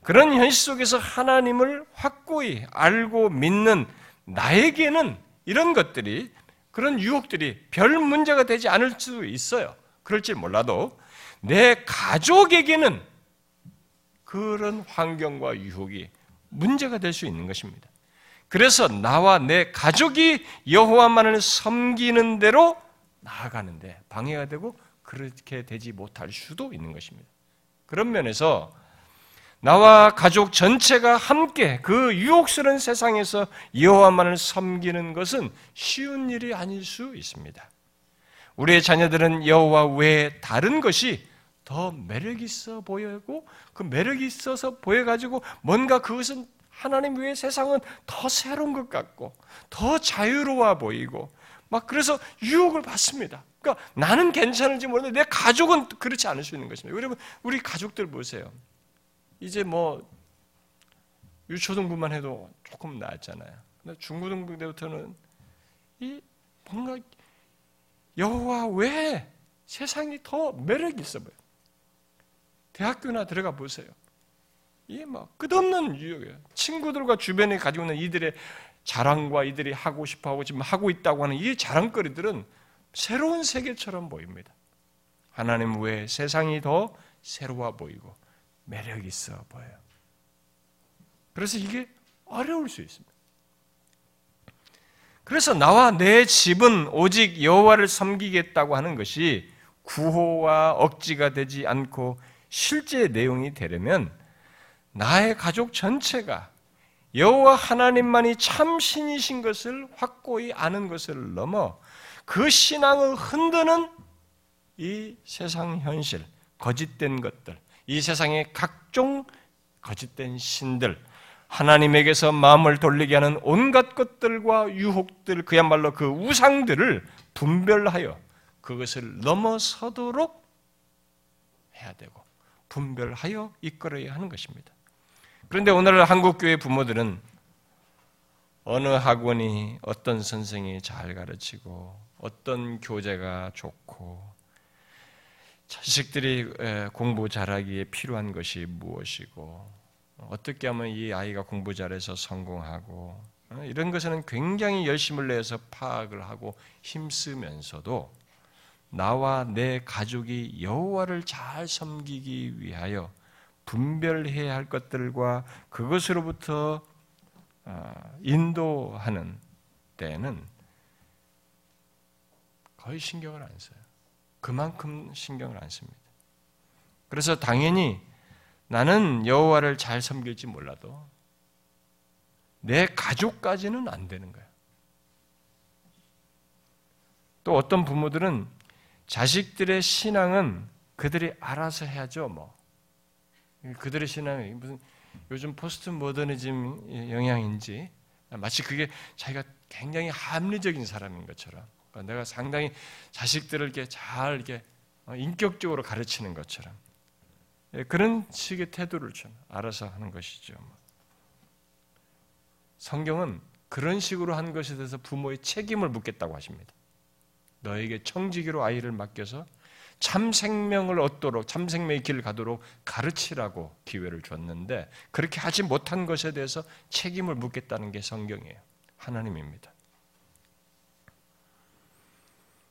그런 현실 속에서 하나님을 확고히 알고 믿는 나에게는 이런 것들이 그런 유혹들이 별 문제가 되지 않을 수도 있어요. 그럴지 몰라도 내 가족에게는 그런 환경과 유혹이 문제가 될 수 있는 것입니다. 그래서 나와 내 가족이 여호와만을 섬기는 대로 나아가는데 방해가 되고 그렇게 되지 못할 수도 있는 것입니다. 그런 면에서 나와 가족 전체가 함께 그 유혹스러운 세상에서 여호와만을 섬기는 것은 쉬운 일이 아닐 수 있습니다. 우리의 자녀들은 여호와 외에 다른 것이 더 매력 있어 보이고 그 매력이 있어서 보여 가지고 뭔가 그것은 하나님 외의 세상은 더 새로운 것 같고 더 자유로워 보이고 막 그래서 유혹을 받습니다. 그러니까 나는 괜찮을지 모르는데 내 가족은 그렇지 않을 수 있는 것입니다. 여러분 우리 가족들 보세요. 이제 뭐 유초등부만 해도 조금 나았잖아요. 근데 중고등부 때부터는 이 뭔가 여호와 왜 세상이 더 매력 있어 보여. 대학교나 들어가 보세요. 이게 막 끝없는 유혹이에요. 친구들과 주변에 가지고 있는 이들의 자랑과 이들이 하고 싶어 하고 지금 하고 있다고 하는 이 자랑거리들은 새로운 세계처럼 보입니다. 하나님 외에 세상이 더 새로워 보이고 매력 있어 보여요. 그래서 이게 어려울 수 있습니다. 그래서 나와 내 집은 오직 여호와를 섬기겠다고 하는 것이 구호와 억지가 되지 않고 실제 내용이 되려면 나의 가족 전체가 여호와 하나님만이 참 신이신 것을 확고히 아는 것을 넘어 그 신앙을 흔드는 이 세상 현실, 거짓된 것들, 이 세상의 각종 거짓된 신들, 하나님에게서 마음을 돌리게 하는 온갖 것들과 유혹들, 그야말로 그 우상들을 분별하여 그것을 넘어서도록 해야 되고, 분별하여 이끌어야 하는 것입니다. 그런데 오늘 한국교회 부모들은 어느 학원이 어떤 선생이 잘 가르치고 어떤 교재가 좋고 자식들이 공부 잘하기에 필요한 것이 무엇이고 어떻게 하면 이 아이가 공부 잘해서 성공하고 어, 이런 것에는 굉장히 열심을 내서 파악을 하고 힘쓰면서도 나와 내 가족이 여호와를 잘 섬기기 위하여 분별해야 할 것들과 그것으로부터 아, 인도하는 때는 거의 신경을 안 써요. 그만큼 신경을 안 씁니다. 그래서 당연히 나는 여호와를 잘 섬길지 몰라도 내 가족까지는 안 되는 거예요. 또 어떤 부모들은 자식들의 신앙은 그들이 알아서 해야죠, 뭐. 그들의 신앙이 무슨 요즘 포스트 모더니즘 영향인지 마치 그게 자기가 굉장히 합리적인 사람인 것처럼 내가 상당히 자식들을 이렇게 잘 이렇게 어, 인격적으로 가르치는 것처럼 예, 그런 식의 태도를 좀 알아서 하는 것이죠. 성경은 그런 식으로 한 것에 대해서 부모의 책임을 묻겠다고 하십니다. 너에게 청지기로 아이를 맡겨서 참 생명을 얻도록 참 생명의 길을 가도록 가르치라고 기회를 줬는데 그렇게 하지 못한 것에 대해서 책임을 묻겠다는 게 성경이에요. 하나님입니다.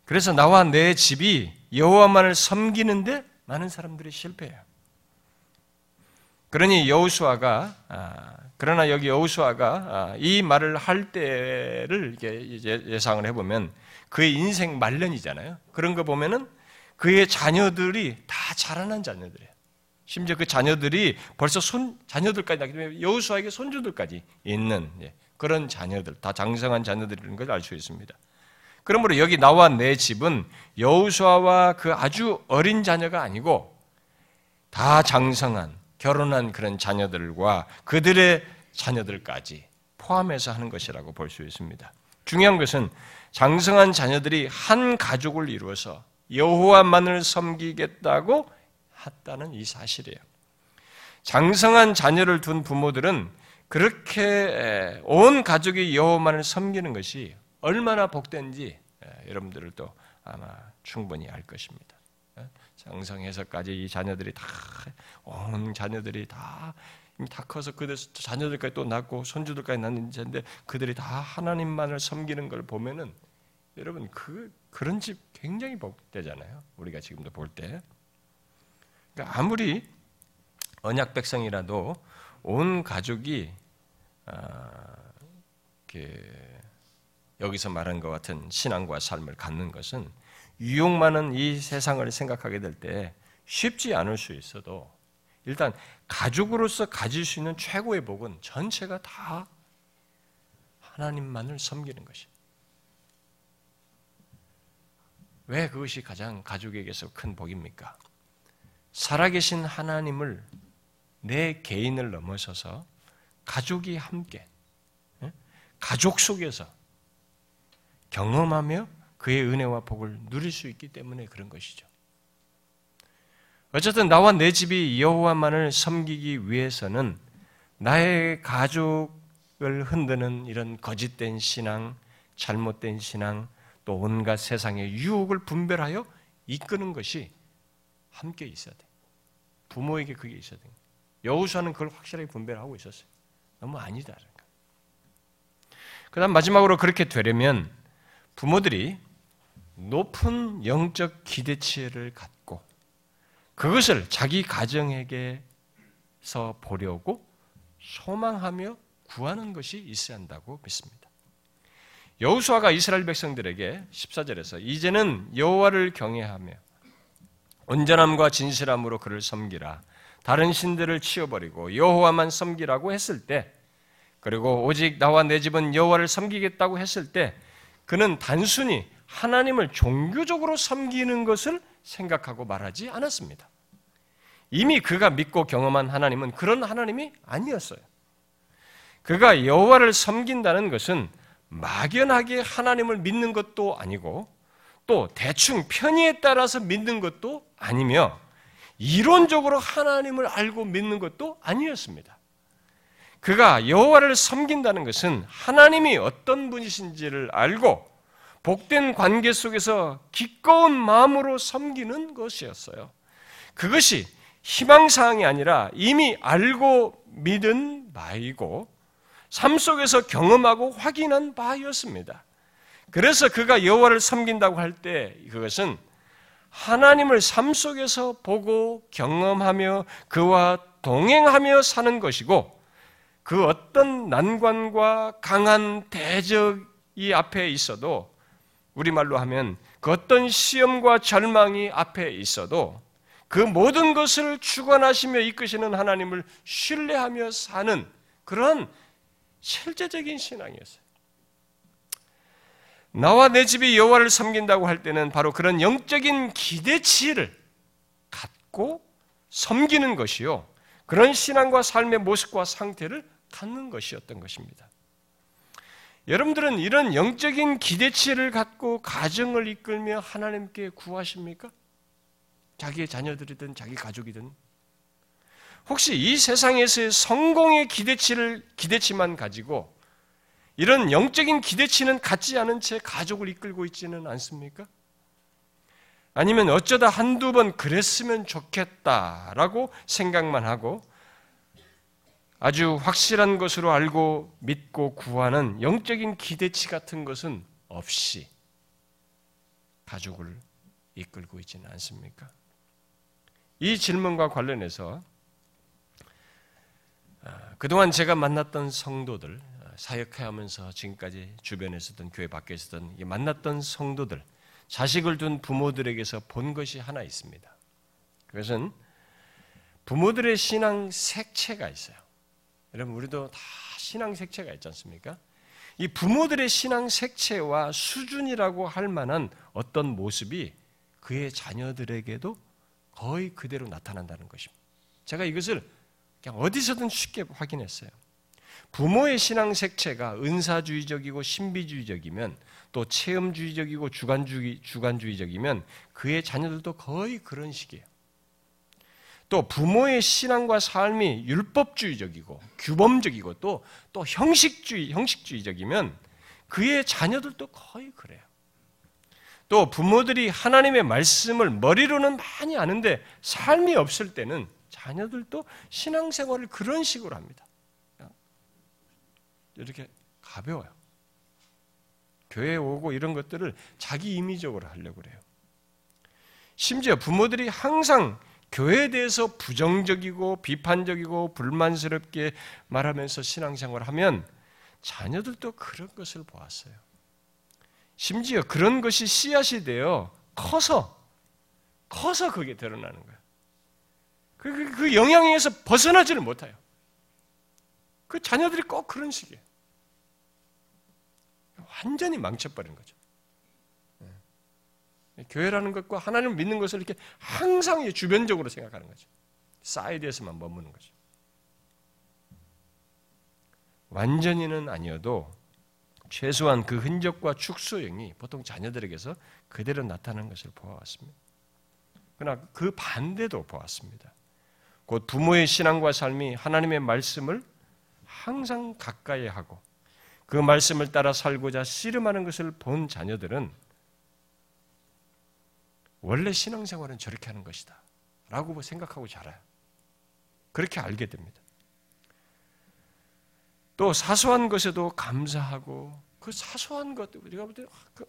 그래서 나와 내 집이 여호와만을 섬기는데 많은 사람들이 실패해요. 그러니 여호수아가 아, 그러나 여기 여호수아가 아, 이 말을 할 때를 예상을 해보면 그의 인생 말년이잖아요. 그런 거 보면은 그의 자녀들이 다 자라난 자녀들이에요. 심지어 그 자녀들이 벌써 손 자녀들까지 나기 때문에 여호수아에게 손주들까지 있는 예, 그런 자녀들, 다 장성한 자녀들인 걸 알 수 있습니다. 그러므로 여기 나와 내 집은 여우수아와 그 아주 어린 자녀가 아니고 다 장성한 결혼한 그런 자녀들과 그들의 자녀들까지 포함해서 하는 것이라고 볼 수 있습니다. 중요한 것은 장성한 자녀들이 한 가족을 이루어서 여호와만을 섬기겠다고 했다는 이 사실이에요. 장성한 자녀를 둔 부모들은 그렇게 온 가족이 여호와만을 섬기는 것이 얼마나 복된지 예, 여러분들을 또 아마 충분히 알 것입니다. 예, 장성해서까지 이 자녀들이 다, 온 자녀들이 다, 다 커서 그들 자녀들까지 또 낳고 손주들까지 낳는데 그들이 다 하나님만을 섬기는 걸 보면은 여러분 그 그런 집 굉장히 복되잖아요. 우리가 지금도 볼 때. 그러니까 아무리 언약 백성이라도 온 가족이 아, 여기서 말한 것 같은 신앙과 삶을 갖는 것은 유욕 많은 이 세상을 생각하게 될 때 쉽지 않을 수 있어도 일단 가족으로서 가질 수 있는 최고의 복은 전체가 다 하나님만을 섬기는 것이. 왜 그것이 가장 가족에게서 큰 복입니까? 살아계신 하나님을 내 개인을 넘어서서 가족이 함께 가족 속에서 경험하며 그의 은혜와 복을 누릴 수 있기 때문에 그런 것이죠. 어쨌든 나와 내 집이 여호와만을 섬기기 위해서는 나의 가족을 흔드는 이런 거짓된 신앙, 잘못된 신앙, 또 온갖 세상의 유혹을 분별하여 이끄는 것이 함께 있어야 돼. 부모에게 그게 있어야 돼. 여우수아는 그걸 확실하게 분별하고 있었어요. 너무 아니다. 그 다음 마지막으로 그렇게 되려면 부모들이 높은 영적 기대치를 갖고 그것을 자기 가정에게서 보려고 소망하며 구하는 것이 있어야 한다고 믿습니다. 여호수아가 이스라엘 백성들에게 14절에서 이제는 여호와를 경외하며 온전함과 진실함으로 그를 섬기라. 다른 신들을 치워버리고 여호와만 섬기라고 했을 때 그리고 오직 나와 내 집은 여호와를 섬기겠다고 했을 때 그는 단순히 하나님을 종교적으로 섬기는 것을 생각하고 말하지 않았습니다. 이미 그가 믿고 경험한 하나님은 그런 하나님이 아니었어요. 그가 여호와를 섬긴다는 것은 막연하게 하나님을 믿는 것도 아니고 또 대충 편의에 따라서 믿는 것도 아니며 이론적으로 하나님을 알고 믿는 것도 아니었습니다. 그가 여호와를 섬긴다는 것은 하나님이 어떤 분이신지를 알고 복된 관계 속에서 기꺼운 마음으로 섬기는 것이었어요. 그것이 희망사항이 아니라 이미 알고 믿은 바이고 삶 속에서 경험하고 확인한 바였습니다. 그래서 그가 여호와를 섬긴다고 할 때 그것은 하나님을 삶 속에서 보고 경험하며 그와 동행하며 사는 것이고 그 어떤 난관과 강한 대적이 앞에 있어도 우리말로 하면 그 어떤 시험과 절망이 앞에 있어도 그 모든 것을 주관하시며 이끄시는 하나님을 신뢰하며 사는 그런 실제적인 신앙이었어요. 나와 내 집이 여호와를 섬긴다고 할 때는 바로 그런 영적인 기대치를 갖고 섬기는 것이요. 그런 신앙과 삶의 모습과 상태를 갖는 것이었던 것입니다. 여러분들은 이런 영적인 기대치를 갖고 가정을 이끌며 하나님께 구하십니까? 자기의 자녀들이든 자기 가족이든 혹시 이 세상에서의 성공의 기대치를 기대치만 가지고 이런 영적인 기대치는 갖지 않은 채 가족을 이끌고 있지는 않습니까? 아니면 어쩌다 한두 번 그랬으면 좋겠다라고 생각만 하고 아주 확실한 것으로 알고 믿고 구하는 영적인 기대치 같은 것은 없이 가족을 이끌고 있지는 않습니까? 이 질문과 관련해서 아, 그동안 제가 만났던 성도들, 아, 사역하면서 지금까지 주변에서든 교회 밖에서든 만났던 성도들, 자식을 둔 부모들에게서 본 것이 하나 있습니다. 그것은 부모들의 신앙 색채가 있어요. 여러분, 우리도 다 신앙 색채가 있지 않습니까? 이 부모들의 신앙 색채와 수준이라고 할 만한 어떤 모습이 그의 자녀들에게도 거의 그대로 나타난다는 것입니다. 제가 이것을 그냥 어디서든 쉽게 확인했어요. 부모의 신앙 색채가 은사주의적이고 신비주의적이면 또 체험주의적이고 주관주의, 주관주의적이면 그의 자녀들도 거의 그런 식이에요. 또 부모의 신앙과 삶이 율법주의적이고 규범적이고 또, 또 형식주의, 형식주의적이면 그의 자녀들도 거의 그래요. 또 부모들이 하나님의 말씀을 머리로는 많이 아는데 삶이 없을 때는 자녀들도 신앙생활을 그런 식으로 합니다. 이렇게 가벼워요. 교회에 오고 이런 것들을 자기 임의적으로 하려고 그래요. 심지어 부모들이 항상 교회에 대해서 부정적이고 비판적이고 불만스럽게 말하면서 신앙생활을 하면 자녀들도 그런 것을 보았어요. 심지어 그런 것이 씨앗이 되어 커서 커서 그게 드러나는 거예요. 그, 그, 그 영향에서 벗어나지를 못해요. 그 자녀들이 꼭 그런 식이에요. 완전히 망쳐버린 거죠. 네. 교회라는 것과 하나님을 믿는 것을 이렇게 항상 주변적으로 생각하는 거죠. 사이드에서만 머무는 거죠. 완전히는 아니어도 최소한 그 흔적과 축소형이 보통 자녀들에게서 그대로 나타나는 것을 보아왔습니다. 그러나 그 반대도 보았습니다. 곧 부모의 신앙과 삶이 하나님의 말씀을 항상 가까이 하고 그 말씀을 따라 살고자 씨름하는 것을 본 자녀들은 원래 신앙생활은 저렇게 하는 것이다. 라고 생각하고 자라요. 그렇게 알게 됩니다. 또 사소한 것에도 감사하고 그 사소한 것 우리가 볼때 아, 그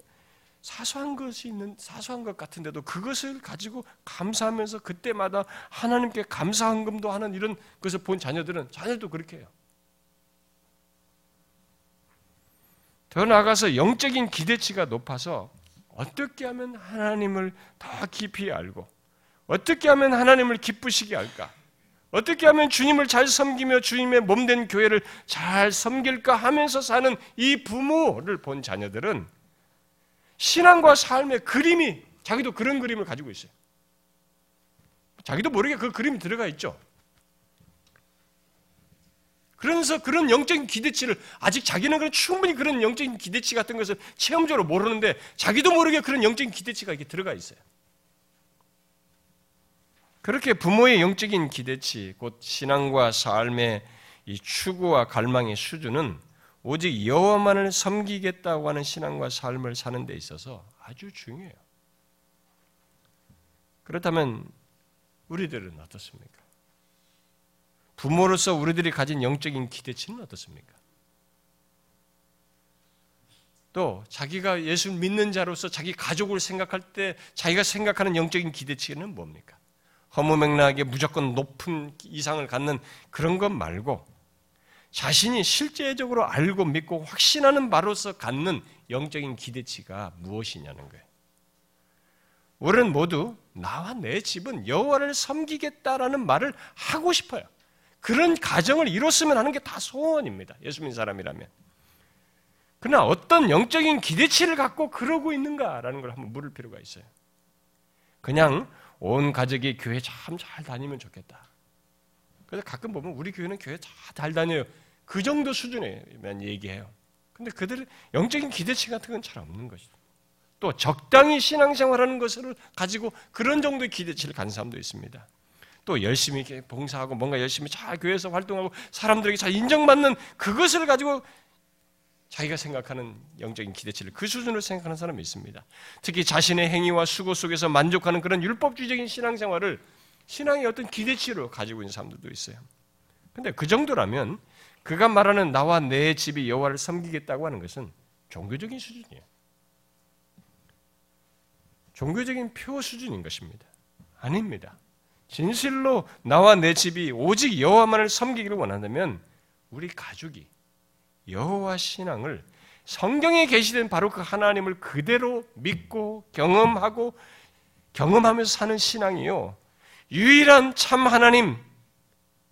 사소한 것이 있는 사소한 것 같은데도 그것을 가지고 감사하면서 그때마다 하나님께 감사한 금도 하는 이런 것을 본 자녀들은 자녀도 그렇게 해요. 더 나아가서 영적인 기대치가 높아서 어떻게 하면 하나님을 더 깊이 알고 어떻게 하면 하나님을 기쁘시게 할까? 어떻게 하면 주님을 잘 섬기며 주님의 몸 된 교회를 잘 섬길까 하면서 사는 이 부모를 본 자녀들은 신앙과 삶의 그림이 자기도 그런 그림을 가지고 있어요. 자기도 모르게 그 그림이 들어가 있죠. 그러면서 그런 영적인 기대치를 아직 자기는 그런 충분히 그런 영적인 기대치 같은 것을 체험적으로 모르는데 자기도 모르게 그런 영적인 기대치가 이렇게 들어가 있어요. 그렇게 부모의 영적인 기대치, 곧 신앙과 삶의 이 추구와 갈망의 수준은 오직 여호와만을 섬기겠다고 하는 신앙과 삶을 사는 데 있어서 아주 중요해요. 그렇다면 우리들은 어떻습니까? 부모로서 우리들이 가진 영적인 기대치는 어떻습니까? 또 자기가 예수 믿는 자로서 자기 가족을 생각할 때 자기가 생각하는 영적인 기대치는 뭡니까? 허무맹랑하게 무조건 높은 이상을 갖는 그런 것 말고 자신이 실제적으로 알고 믿고 확신하는 바로서 갖는 영적인 기대치가 무엇이냐는 거예요. 우리는 모두 나와 내 집은 여호와를 섬기겠다라는 말을 하고 싶어요. 그런 가정을 이뤘으면 하는 게 다 소원입니다. 예수 믿는 사람이라면. 그러나 어떤 영적인 기대치를 갖고 그러고 있는가라는 걸 한번 물을 필요가 있어요. 그냥 온 가족이 교회 참 잘 다니면 좋겠다. 그래서 가끔 보면 우리 교회는 교회 잘 다녀요. 그 정도 수준에만 얘기해요. 근데 그들의 영적인 기대치 같은 건 잘 없는 것이죠. 또 적당히 신앙생활하는 것을 가지고 그런 정도의 기대치를 가진 사람도 있습니다. 또 열심히 봉사하고 뭔가 열심히 잘 교회에서 활동하고 사람들에게 잘 인정받는 그것을 가지고 자기가 생각하는 영적인 기대치를 그 수준으로 생각하는 사람이 있습니다. 특히 자신의 행위와 수고 속에서 만족하는 그런 율법주의적인 신앙생활을 신앙의 어떤 기대치로 가지고 있는 사람들도 있어요. 근데 그 정도라면 그가 말하는 나와 내 집이 여호와를 섬기겠다고 하는 것은 종교적인 수준이에요. 종교적인 표 수준인 것입니다. 아닙니다. 진실로 나와 내 집이 오직 여호와만을 섬기기를 원한다면 우리 가족이 여호와 신앙을 성경에 계시된 바로 그 하나님을 그대로 믿고 경험하고 경험하면서 사는 신앙이요. 유일한 참 하나님,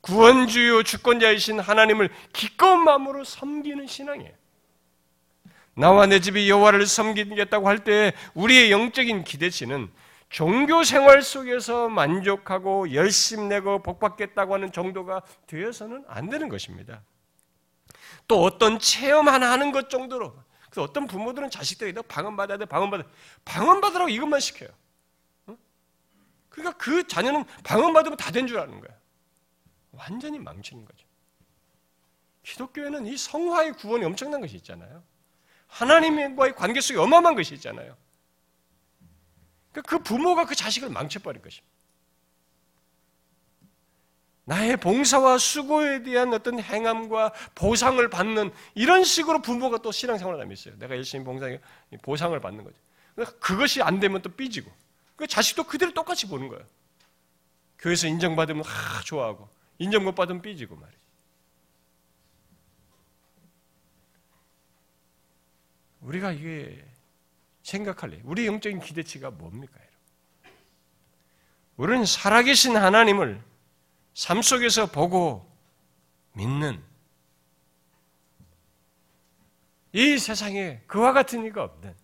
구원주요 주권자이신 하나님을 기꺼운 마음으로 섬기는 신앙이에요. 나와 내 집이 여호와를 섬기겠다고 할 때 우리의 영적인 기대치는 종교 생활 속에서 만족하고 열심 내고 복받겠다고 하는 정도가 되어서는 안 되는 것입니다. 또 어떤 체험 하나 하는 것 정도로 그래서 어떤 부모들은 자식들에게 방언받아야 돼, 방언받아. 방언받으라고 이것만 시켜요. 그러니까 그 자녀는 방언받으면 다 된 줄 아는 거야. 완전히 망치는 거죠. 기독교에는 이 성화의 구원이 엄청난 것이 있잖아요. 하나님과의 관계 속에 어마어마한 것이 있잖아요. 그러니까 그 부모가 그 자식을 망쳐버린 것입니다. 나의 봉사와 수고에 대한 어떤 행함과 보상을 받는 이런 식으로 부모가 또 신앙생활을 하고 있어요. 내가 열심히 봉사해 보상을 받는 거죠. 그러니까 그것이 안 되면 또 삐지고. 그 자식도 그대로 똑같이 보는 거예요. 교회에서 인정받으면 하 좋아하고 인정 못 받으면 삐지고 말이죠. 우리가 이게 생각할래. 우리 영적인 기대치가 뭡니까? 우리는 살아계신 하나님을 삶 속에서 보고 믿는 이 세상에 그와 같은 이가 없는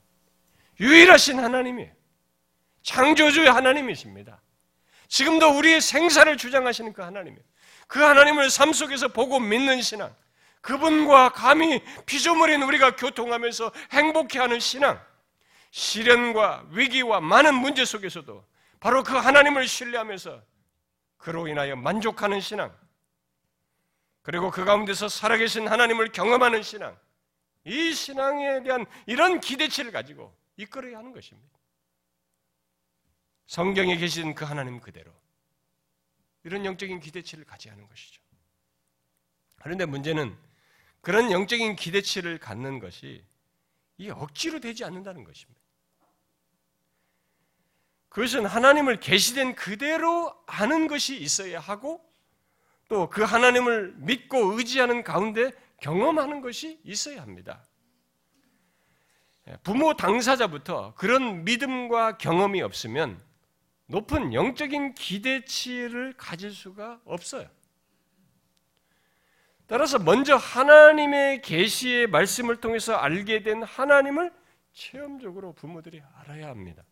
유일하신 하나님이에요. 창조주의 하나님이십니다. 지금도 우리의 생사를 주장하시는 그 하나님이에요. 그 하나님을 삶 속에서 보고 믿는 신앙, 그분과 감히 피조물인 우리가 교통하면서 행복해하는 신앙, 시련과 위기와 많은 문제 속에서도 바로 그 하나님을 신뢰하면서 그로 인하여 만족하는 신앙, 그리고 그 가운데서 살아계신 하나님을 경험하는 신앙, 이 신앙에 대한 이런 기대치를 가지고 이끌어야 하는 것입니다. 성경에 계신 그 하나님 그대로 이런 영적인 기대치를 가져야 하는 것이죠. 그런데 문제는 그런 영적인 기대치를 갖는 것이 이 억지로 되지 않는다는 것입니다. 그것은 하나님을 계시된 그대로 아는 것이 있어야 하고 또 그 하나님을 믿고 의지하는 가운데 경험하는 것이 있어야 합니다. 부모 당사자부터 그런 믿음과 경험이 없으면 높은 영적인 기대치를 가질 수가 없어요. 따라서 먼저 하나님의 계시의 말씀을 통해서 알게 된 하나님을 체험적으로 부모들이 알아야 합니다.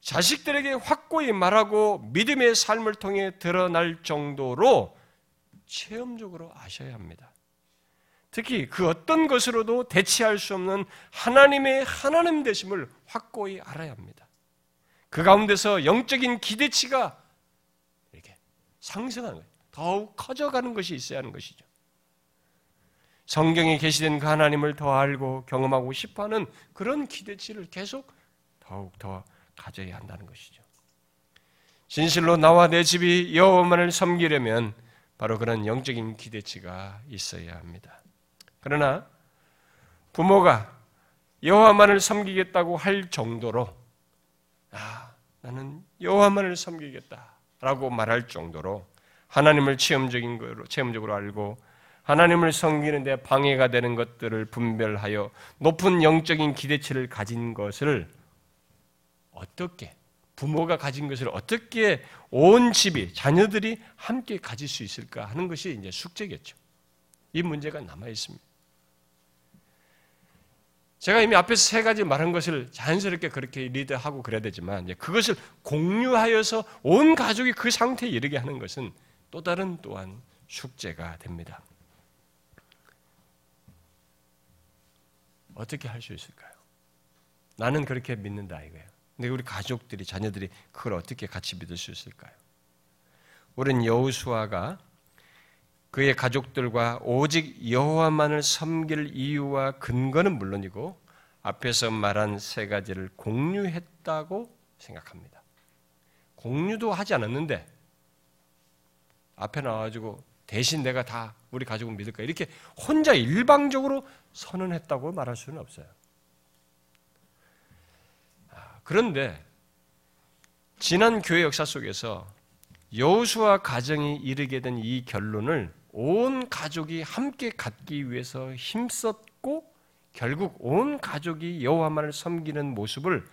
자식들에게 확고히 말하고 믿음의 삶을 통해 드러날 정도로 체험적으로 아셔야 합니다. 특히 그 어떤 것으로도 대체할 수 없는 하나님의 하나님 되심을 확고히 알아야 합니다. 그 가운데서 영적인 기대치가 이렇게 상승하는. 더욱 커져가는 것이 있어야 하는 것이죠. 성경에 계시된 그 하나님을 더 알고 경험하고 싶어하는 그런 기대치를 계속 더욱 더 가져야 한다는 것이죠. 진실로 나와 내 집이 여호와만을 섬기려면 바로 그런 영적인 기대치가 있어야 합니다. 그러나 부모가 여호와만을 섬기겠다고 할 정도로 아, 나는 여호와만을 섬기겠다라고 말할 정도로 하나님을 체험적인 거로 체험적으로 알고 하나님을 섬기는 데 방해가 되는 것들을 분별하여 높은 영적인 기대치를 가진 것을 어떻게 부모가 가진 것을 어떻게 온 집이 자녀들이 함께 가질 수 있을까 하는 것이 이제 숙제겠죠. 이 문제가 남아 있습니다. 제가 이미 앞에서 세 가지 말한 것을 자연스럽게 그렇게 리드하고 그래야 되지만 그것을 공유하여서 온 가족이 그 상태에 이르게 하는 것은 또 다른 또한 숙제가 됩니다. 어떻게 할 수 있을까요? 나는 그렇게 믿는다 이거예요. 근데 우리 가족들이 자녀들이 그걸 어떻게 같이 믿을 수 있을까요? 우리는 여호수아가 그의 가족들과 오직 여호와만을 섬길 이유와 근거는 물론이고 앞에서 말한 세 가지를 공유했다고 생각합니다. 공유도 하지 않았는데 앞에 나와가지고 대신 내가 다 우리 가족을 믿을까 이렇게 혼자 일방적으로 선언했다고 말할 수는 없어요. 아, 그런데 지난 교회 역사 속에서 여호수아 가정이 이르게 된 이 결론을 온 가족이 함께 갖기 위해서 힘썼고 결국 온 가족이 여호와만을 섬기는 모습을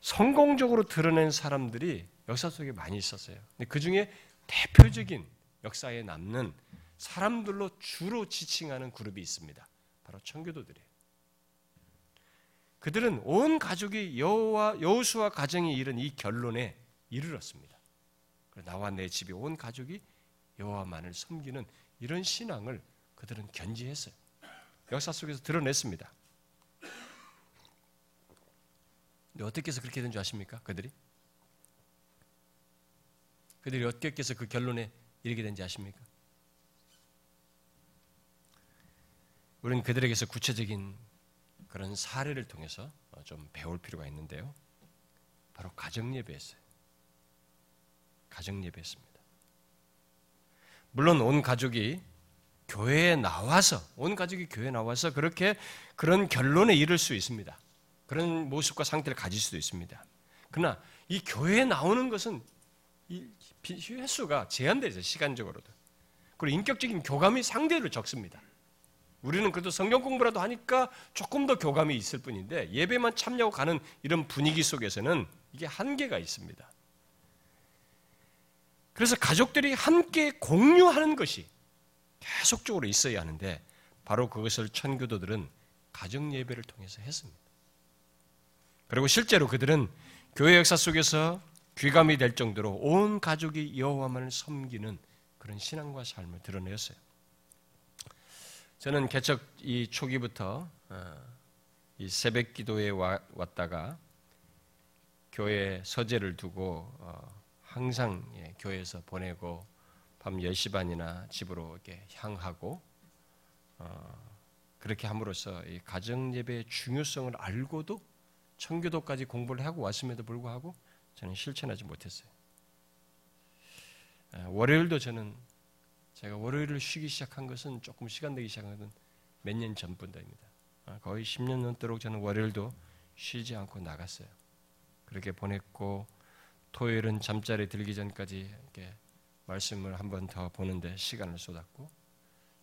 성공적으로 드러낸 사람들이 역사 속에 많이 있었어요. 근데 그 중에 대표적인 역사에 남는 사람들로 주로 지칭하는 그룹이 있습니다. 바로 청교도들이에요. 그들은 온 가족이 여호와 여호수아 가정이 이른 이 결론에 이르렀습니다. 나와 내 집이 온 가족이 여호와만을 섬기는 이런 신앙을 그들은 견지했어요. 역사 속에서 드러냈습니다. 근데 어떻게 해서 그렇게 된 줄 아십니까? 그들이? 그들이 어떻게 해서 그 결론에 이르게 된지 아십니까? 우리는 그들에게서 구체적인 그런 사례를 통해서 좀 배울 필요가 있는데요. 바로 가정 예배였어요. 가정 예배였습니다. 물론 온 가족이 교회에 나와서 온 가족이 교회에 나와서 그렇게 그런 결론에 이를 수 있습니다. 그런 모습과 상태를 가질 수도 있습니다. 그러나 이 교회에 나오는 것은 이 횟수가 제한되어 있어요. 시간적으로도. 그리고 인격적인 교감이 상대로 적습니다. 우리는 그래도 성경 공부라도 하니까 조금 더 교감이 있을 뿐인데 예배만 참여하고 가는 이런 분위기 속에서는 이게 한계가 있습니다. 그래서 가족들이 함께 공유하는 것이 계속적으로 있어야 하는데 바로 그것을 천교도들은 가정 예배를 통해서 했습니다. 그리고 실제로 그들은 교회 역사 속에서 귀감이 될 정도로 온 가족이 여호와만을 섬기는 그런 신앙과 삶을 드러내었어요. 저는 개척 이 초기부터 어, 이 새벽 기도에 왔다가 교회 서재를 두고 어, 항상 예, 교회에서 보내고 밤 10시 반이나 집으로 이렇게 향하고 어, 그렇게 함으로써 이 가정 예배의 중요성을 알고도 청교도까지 공부를 하고 왔음에도 불구하고 저는 실천하지 못했어요. 월요일도 저는 제가 월요일을 쉬기 시작한 것은 조금 시간 되기 시작한 것은 몇 년 전부터입니다. 아, 거의 10년 넘도록 저는 월요일도 쉬지 않고 나갔어요. 그렇게 보냈고 토요일은 잠자리 들기 전까지 이렇게 말씀을 한 번 더 보는데 시간을 쏟았고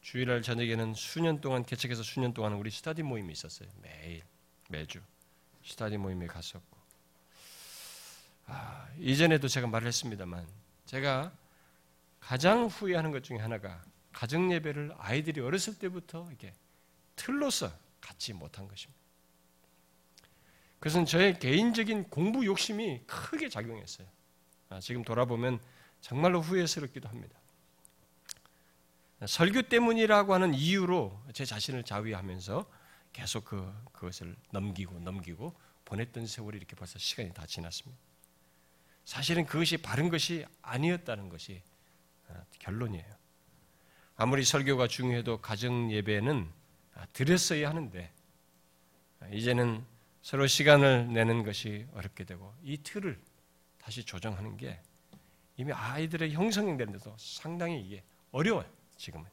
주일날 저녁에는 수년 동안 개척해서 수년 동안 우리 스타디 모임이 있었어요. 매일 매주 스타디 모임에 갔었고 아, 이전에도 제가 말을 했습니다만 제가 가장 후회하는 것 중에 하나가 가정 예배를 아이들이 어렸을 때부터 이렇게 틀로서 갖지 못한 것입니다. 그것은 저의 개인적인 공부 욕심이 크게 작용했어요. 아, 지금 돌아보면 정말로 후회스럽기도 합니다. 설교 때문이라고 하는 이유로 제 자신을 자위하면서 계속 그, 그것을 넘기고 넘기고 보냈던 세월이 이렇게 벌써 시간이 다 지났습니다. 사실은 그것이 바른 것이 아니었다는 것이 아, 결론이에요. 아무리 설교가 중요해도 가정 예배는 아, 드렸어야 하는데 이제는 서로 시간을 내는 것이 어렵게 되고 이 틀을 다시 조정하는 게 이미 아이들의 형성이 되는데도 상당히 이게 어려워요. 지금은.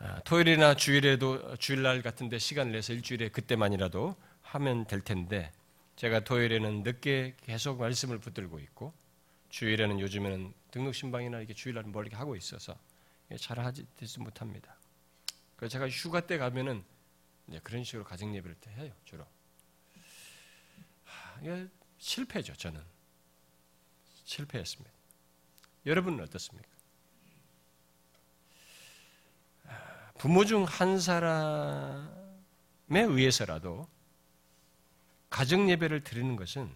아, 토요일이나 주일에도 주일날 같은데 시간을 내서 일주일에 그때만이라도 하면 될 텐데 제가 토요일에는 늦게 계속 말씀을 붙들고 있고 주일에는 요즘에는 등록 신방이나 이렇게 주일날 멀리 하고 있어서 잘 하지 되지 못합니다. 그래서 제가 휴가 때 가면은 이제 그런 식으로 가정 예배를 해요 주로. 이게 실패죠 저는 실패했습니다. 여러분은 어떻습니까? 부모 중 한 사람에 의해서라도 가정 예배를 드리는 것은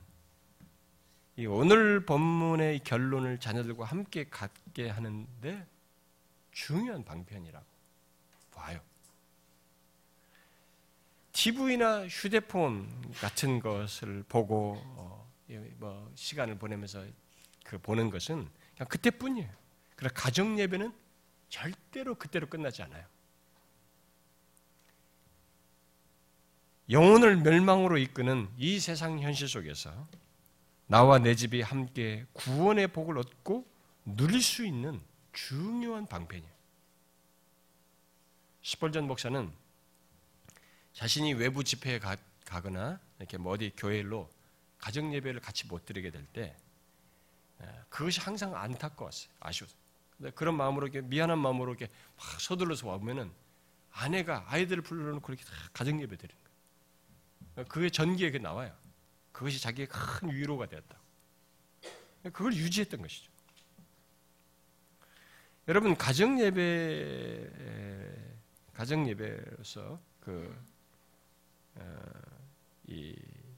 오늘 본문의 결론을 자녀들과 함께 갖게 하는데 중요한 방편이라고 봐요. TV나 휴대폰 같은 것을 보고 어, 뭐 시간을 보내면서 그 보는 것은 그냥 그때뿐이에요. 그러나 가정 예배는 절대로 그때로 끝나지 않아요. 영혼을 멸망으로 이끄는 이 세상 현실 속에서 나와 내 집이 함께 구원의 복을 얻고 누릴 수 있는 중요한 방편이에요. 시벌전 목사는 자신이 외부 집회에 가, 거나 이렇게 뭐 어디 교회로 가정 예배를 같이 못 드리게 될 때 그것이 항상 안타까웠어요. 아쉬웠어요. 그런 마음으로 이렇게 미안한 마음으로 이렇게 막 서둘러서 와보면은 아내가 아이들을 불러놓고 이렇게 가정 예배 드리는. 그게 전기에 그 나와요. 그것이 자기의 큰 위로가 되었다. 그걸 유지했던 것이죠. 여러분 가정 예배 가정 예배로서 그 어,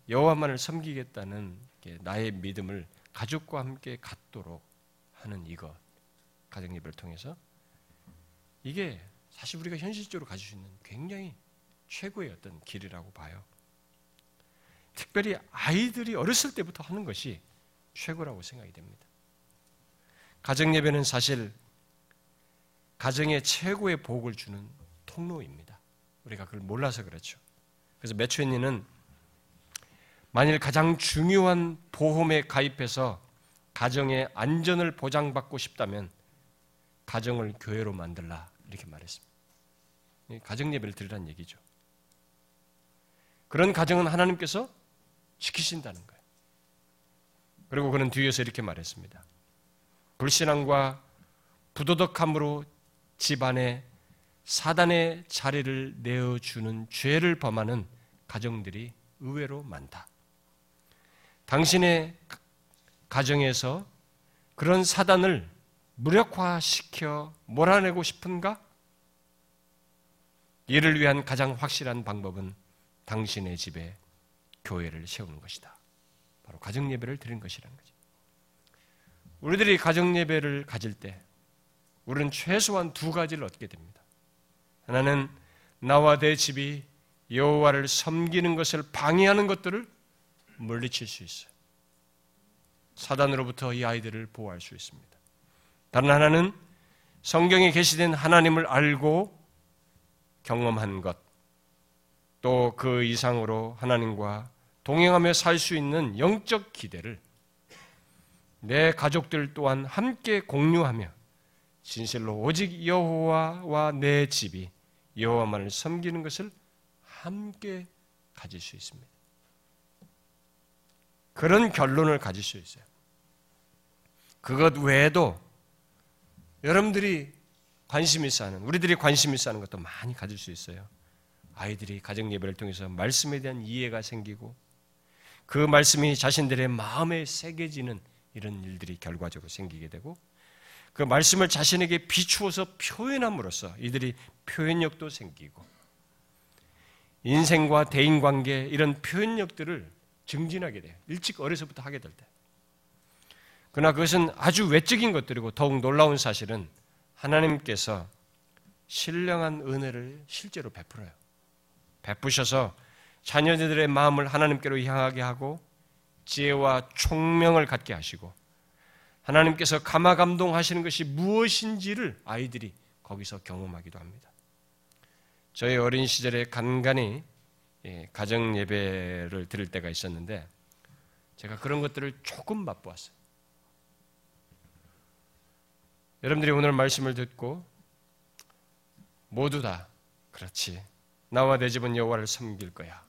여호와만을 섬기겠다는 나의 믿음을 가족과 함께 갖도록 하는 이것 가정 예배를 통해서 이게 사실 우리가 현실적으로 가질 수 있는 굉장히 최고의 어떤 길이라고 봐요. 특별히 아이들이 어렸을 때부터 하는 것이 최고라고 생각이 됩니다. 가정 예배는 사실 가정에 최고의 복을 주는 통로입니다. 우리가 그걸 몰라서 그렇죠. 그래서 매초인니는 만일 가장 중요한 보험에 가입해서 가정의 안전을 보장받고 싶다면 가정을 교회로 만들라 이렇게 말했습니다. 가정 예배를 드리라는 얘기죠. 그런 가정은 하나님께서 지키신다는 거예요. 그리고 그는 뒤에서 이렇게 말했습니다. 불신앙과 부도덕함으로 집안에 사단의 자리를 내어주는 죄를 범하는 가정들이 의외로 많다. 당신의 가정에서 그런 사단을 무력화시켜 몰아내고 싶은가? 이를 위한 가장 확실한 방법은 당신의 집에 교회를 세우는 것이다. 바로 가정 예배를 드리는 것이라는 거죠. 우리들이 가정 예배를 가질 때 우리는 최소한 두 가지를 얻게 됩니다. 하나는 나와 내 집이 여호와를 섬기는 것을 방해하는 것들을 물리칠 수 있어요. 사단으로부터 이 아이들을 보호할 수 있습니다. 다른 하나는 성경에 계시된 하나님을 알고 경험한 것, 또 그 이상으로 하나님과 동행하며 살 수 있는 영적 기대를 내 가족들 또한 함께 공유하며 진실로 오직 여호와와 내 집이 여호와만을 섬기는 것을 함께 가질 수 있습니다. 그런 결론을 가질 수 있어요. 그것 외에도 여러분들이 관심 있어 하는, 우리들이 관심 있어 하는 것도 많이 가질 수 있어요. 아이들이 가정 예배를 통해서 말씀에 대한 이해가 생기고 그 말씀이 자신들의 마음에 새겨지는 이런 일들이 결과적으로 생기게 되고 그 말씀을 자신에게 비추어서 표현함으로써 이들이 표현력도 생기고 인생과 대인 관계 이런 표현력들을 증진하게 돼요. 일찍 어려서부터 하게 될 때. 그러나 그것은 아주 외적인 것들이고 더욱 놀라운 사실은 하나님께서 신령한 은혜를 실제로 베풀어요. 베푸셔서 자녀들의 마음을 하나님께로 향하게 하고 지혜와 총명을 갖게 하시고 하나님께서 감화 감동하시는 것이 무엇인지를 아이들이 거기서 경험하기도 합니다. 저희 어린 시절에 간간히 예, 가정 예배를 드릴 때가 있었는데 제가 그런 것들을 조금 맛보았어요. 여러분들이 오늘 말씀을 듣고 모두 다 그렇지 나와 내 집은 여호와를 섬길 거야.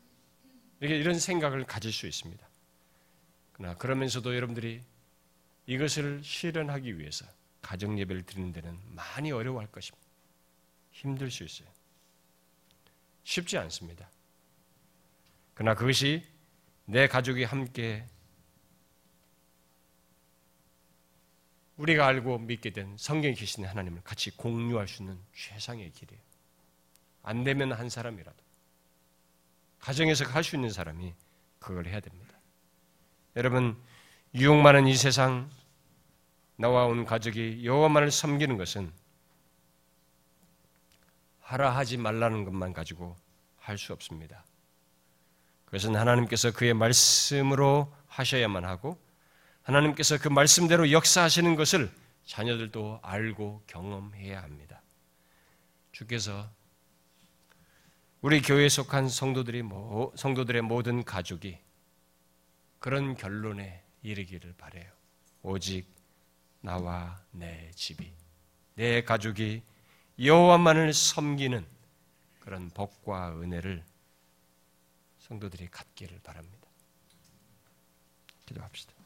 이렇게 이런 생각을 가질 수 있습니다. 그러나 그러면서도 여러분들이 이것을 실현하기 위해서 가정 예배를 드리는 데는 많이 어려워할 것입니다. 힘들 수 있어요. 쉽지 않습니다. 그러나 그것이 내 가족이 함께 우리가 알고 믿게 된 성경에 계신 하나님을 같이 공유할 수 있는 최상의 길이에요. 안 되면 한 사람이라도 가정에서 할 수 있는 사람이 그걸 해야 됩니다. 여러분 유혹 많은 이 세상 나와 온 가족이 여호와만을 섬기는 것은 하라 하지 말라는 것만 가지고 할 수 없습니다. 그것은 하나님께서 그의 말씀으로 하셔야만 하고 하나님께서 그 말씀대로 역사하시는 것을 자녀들도 알고 경험해야 합니다. 주께서 우리 교회에 속한 성도들이 성도들의 모든 가족이 그런 결론에 이르기를 바래요. 오직 나와 내 집이 내 가족이 여호와만을 섬기는 그런 복과 은혜를 성도들이 갖기를 바랍니다. 기도합시다.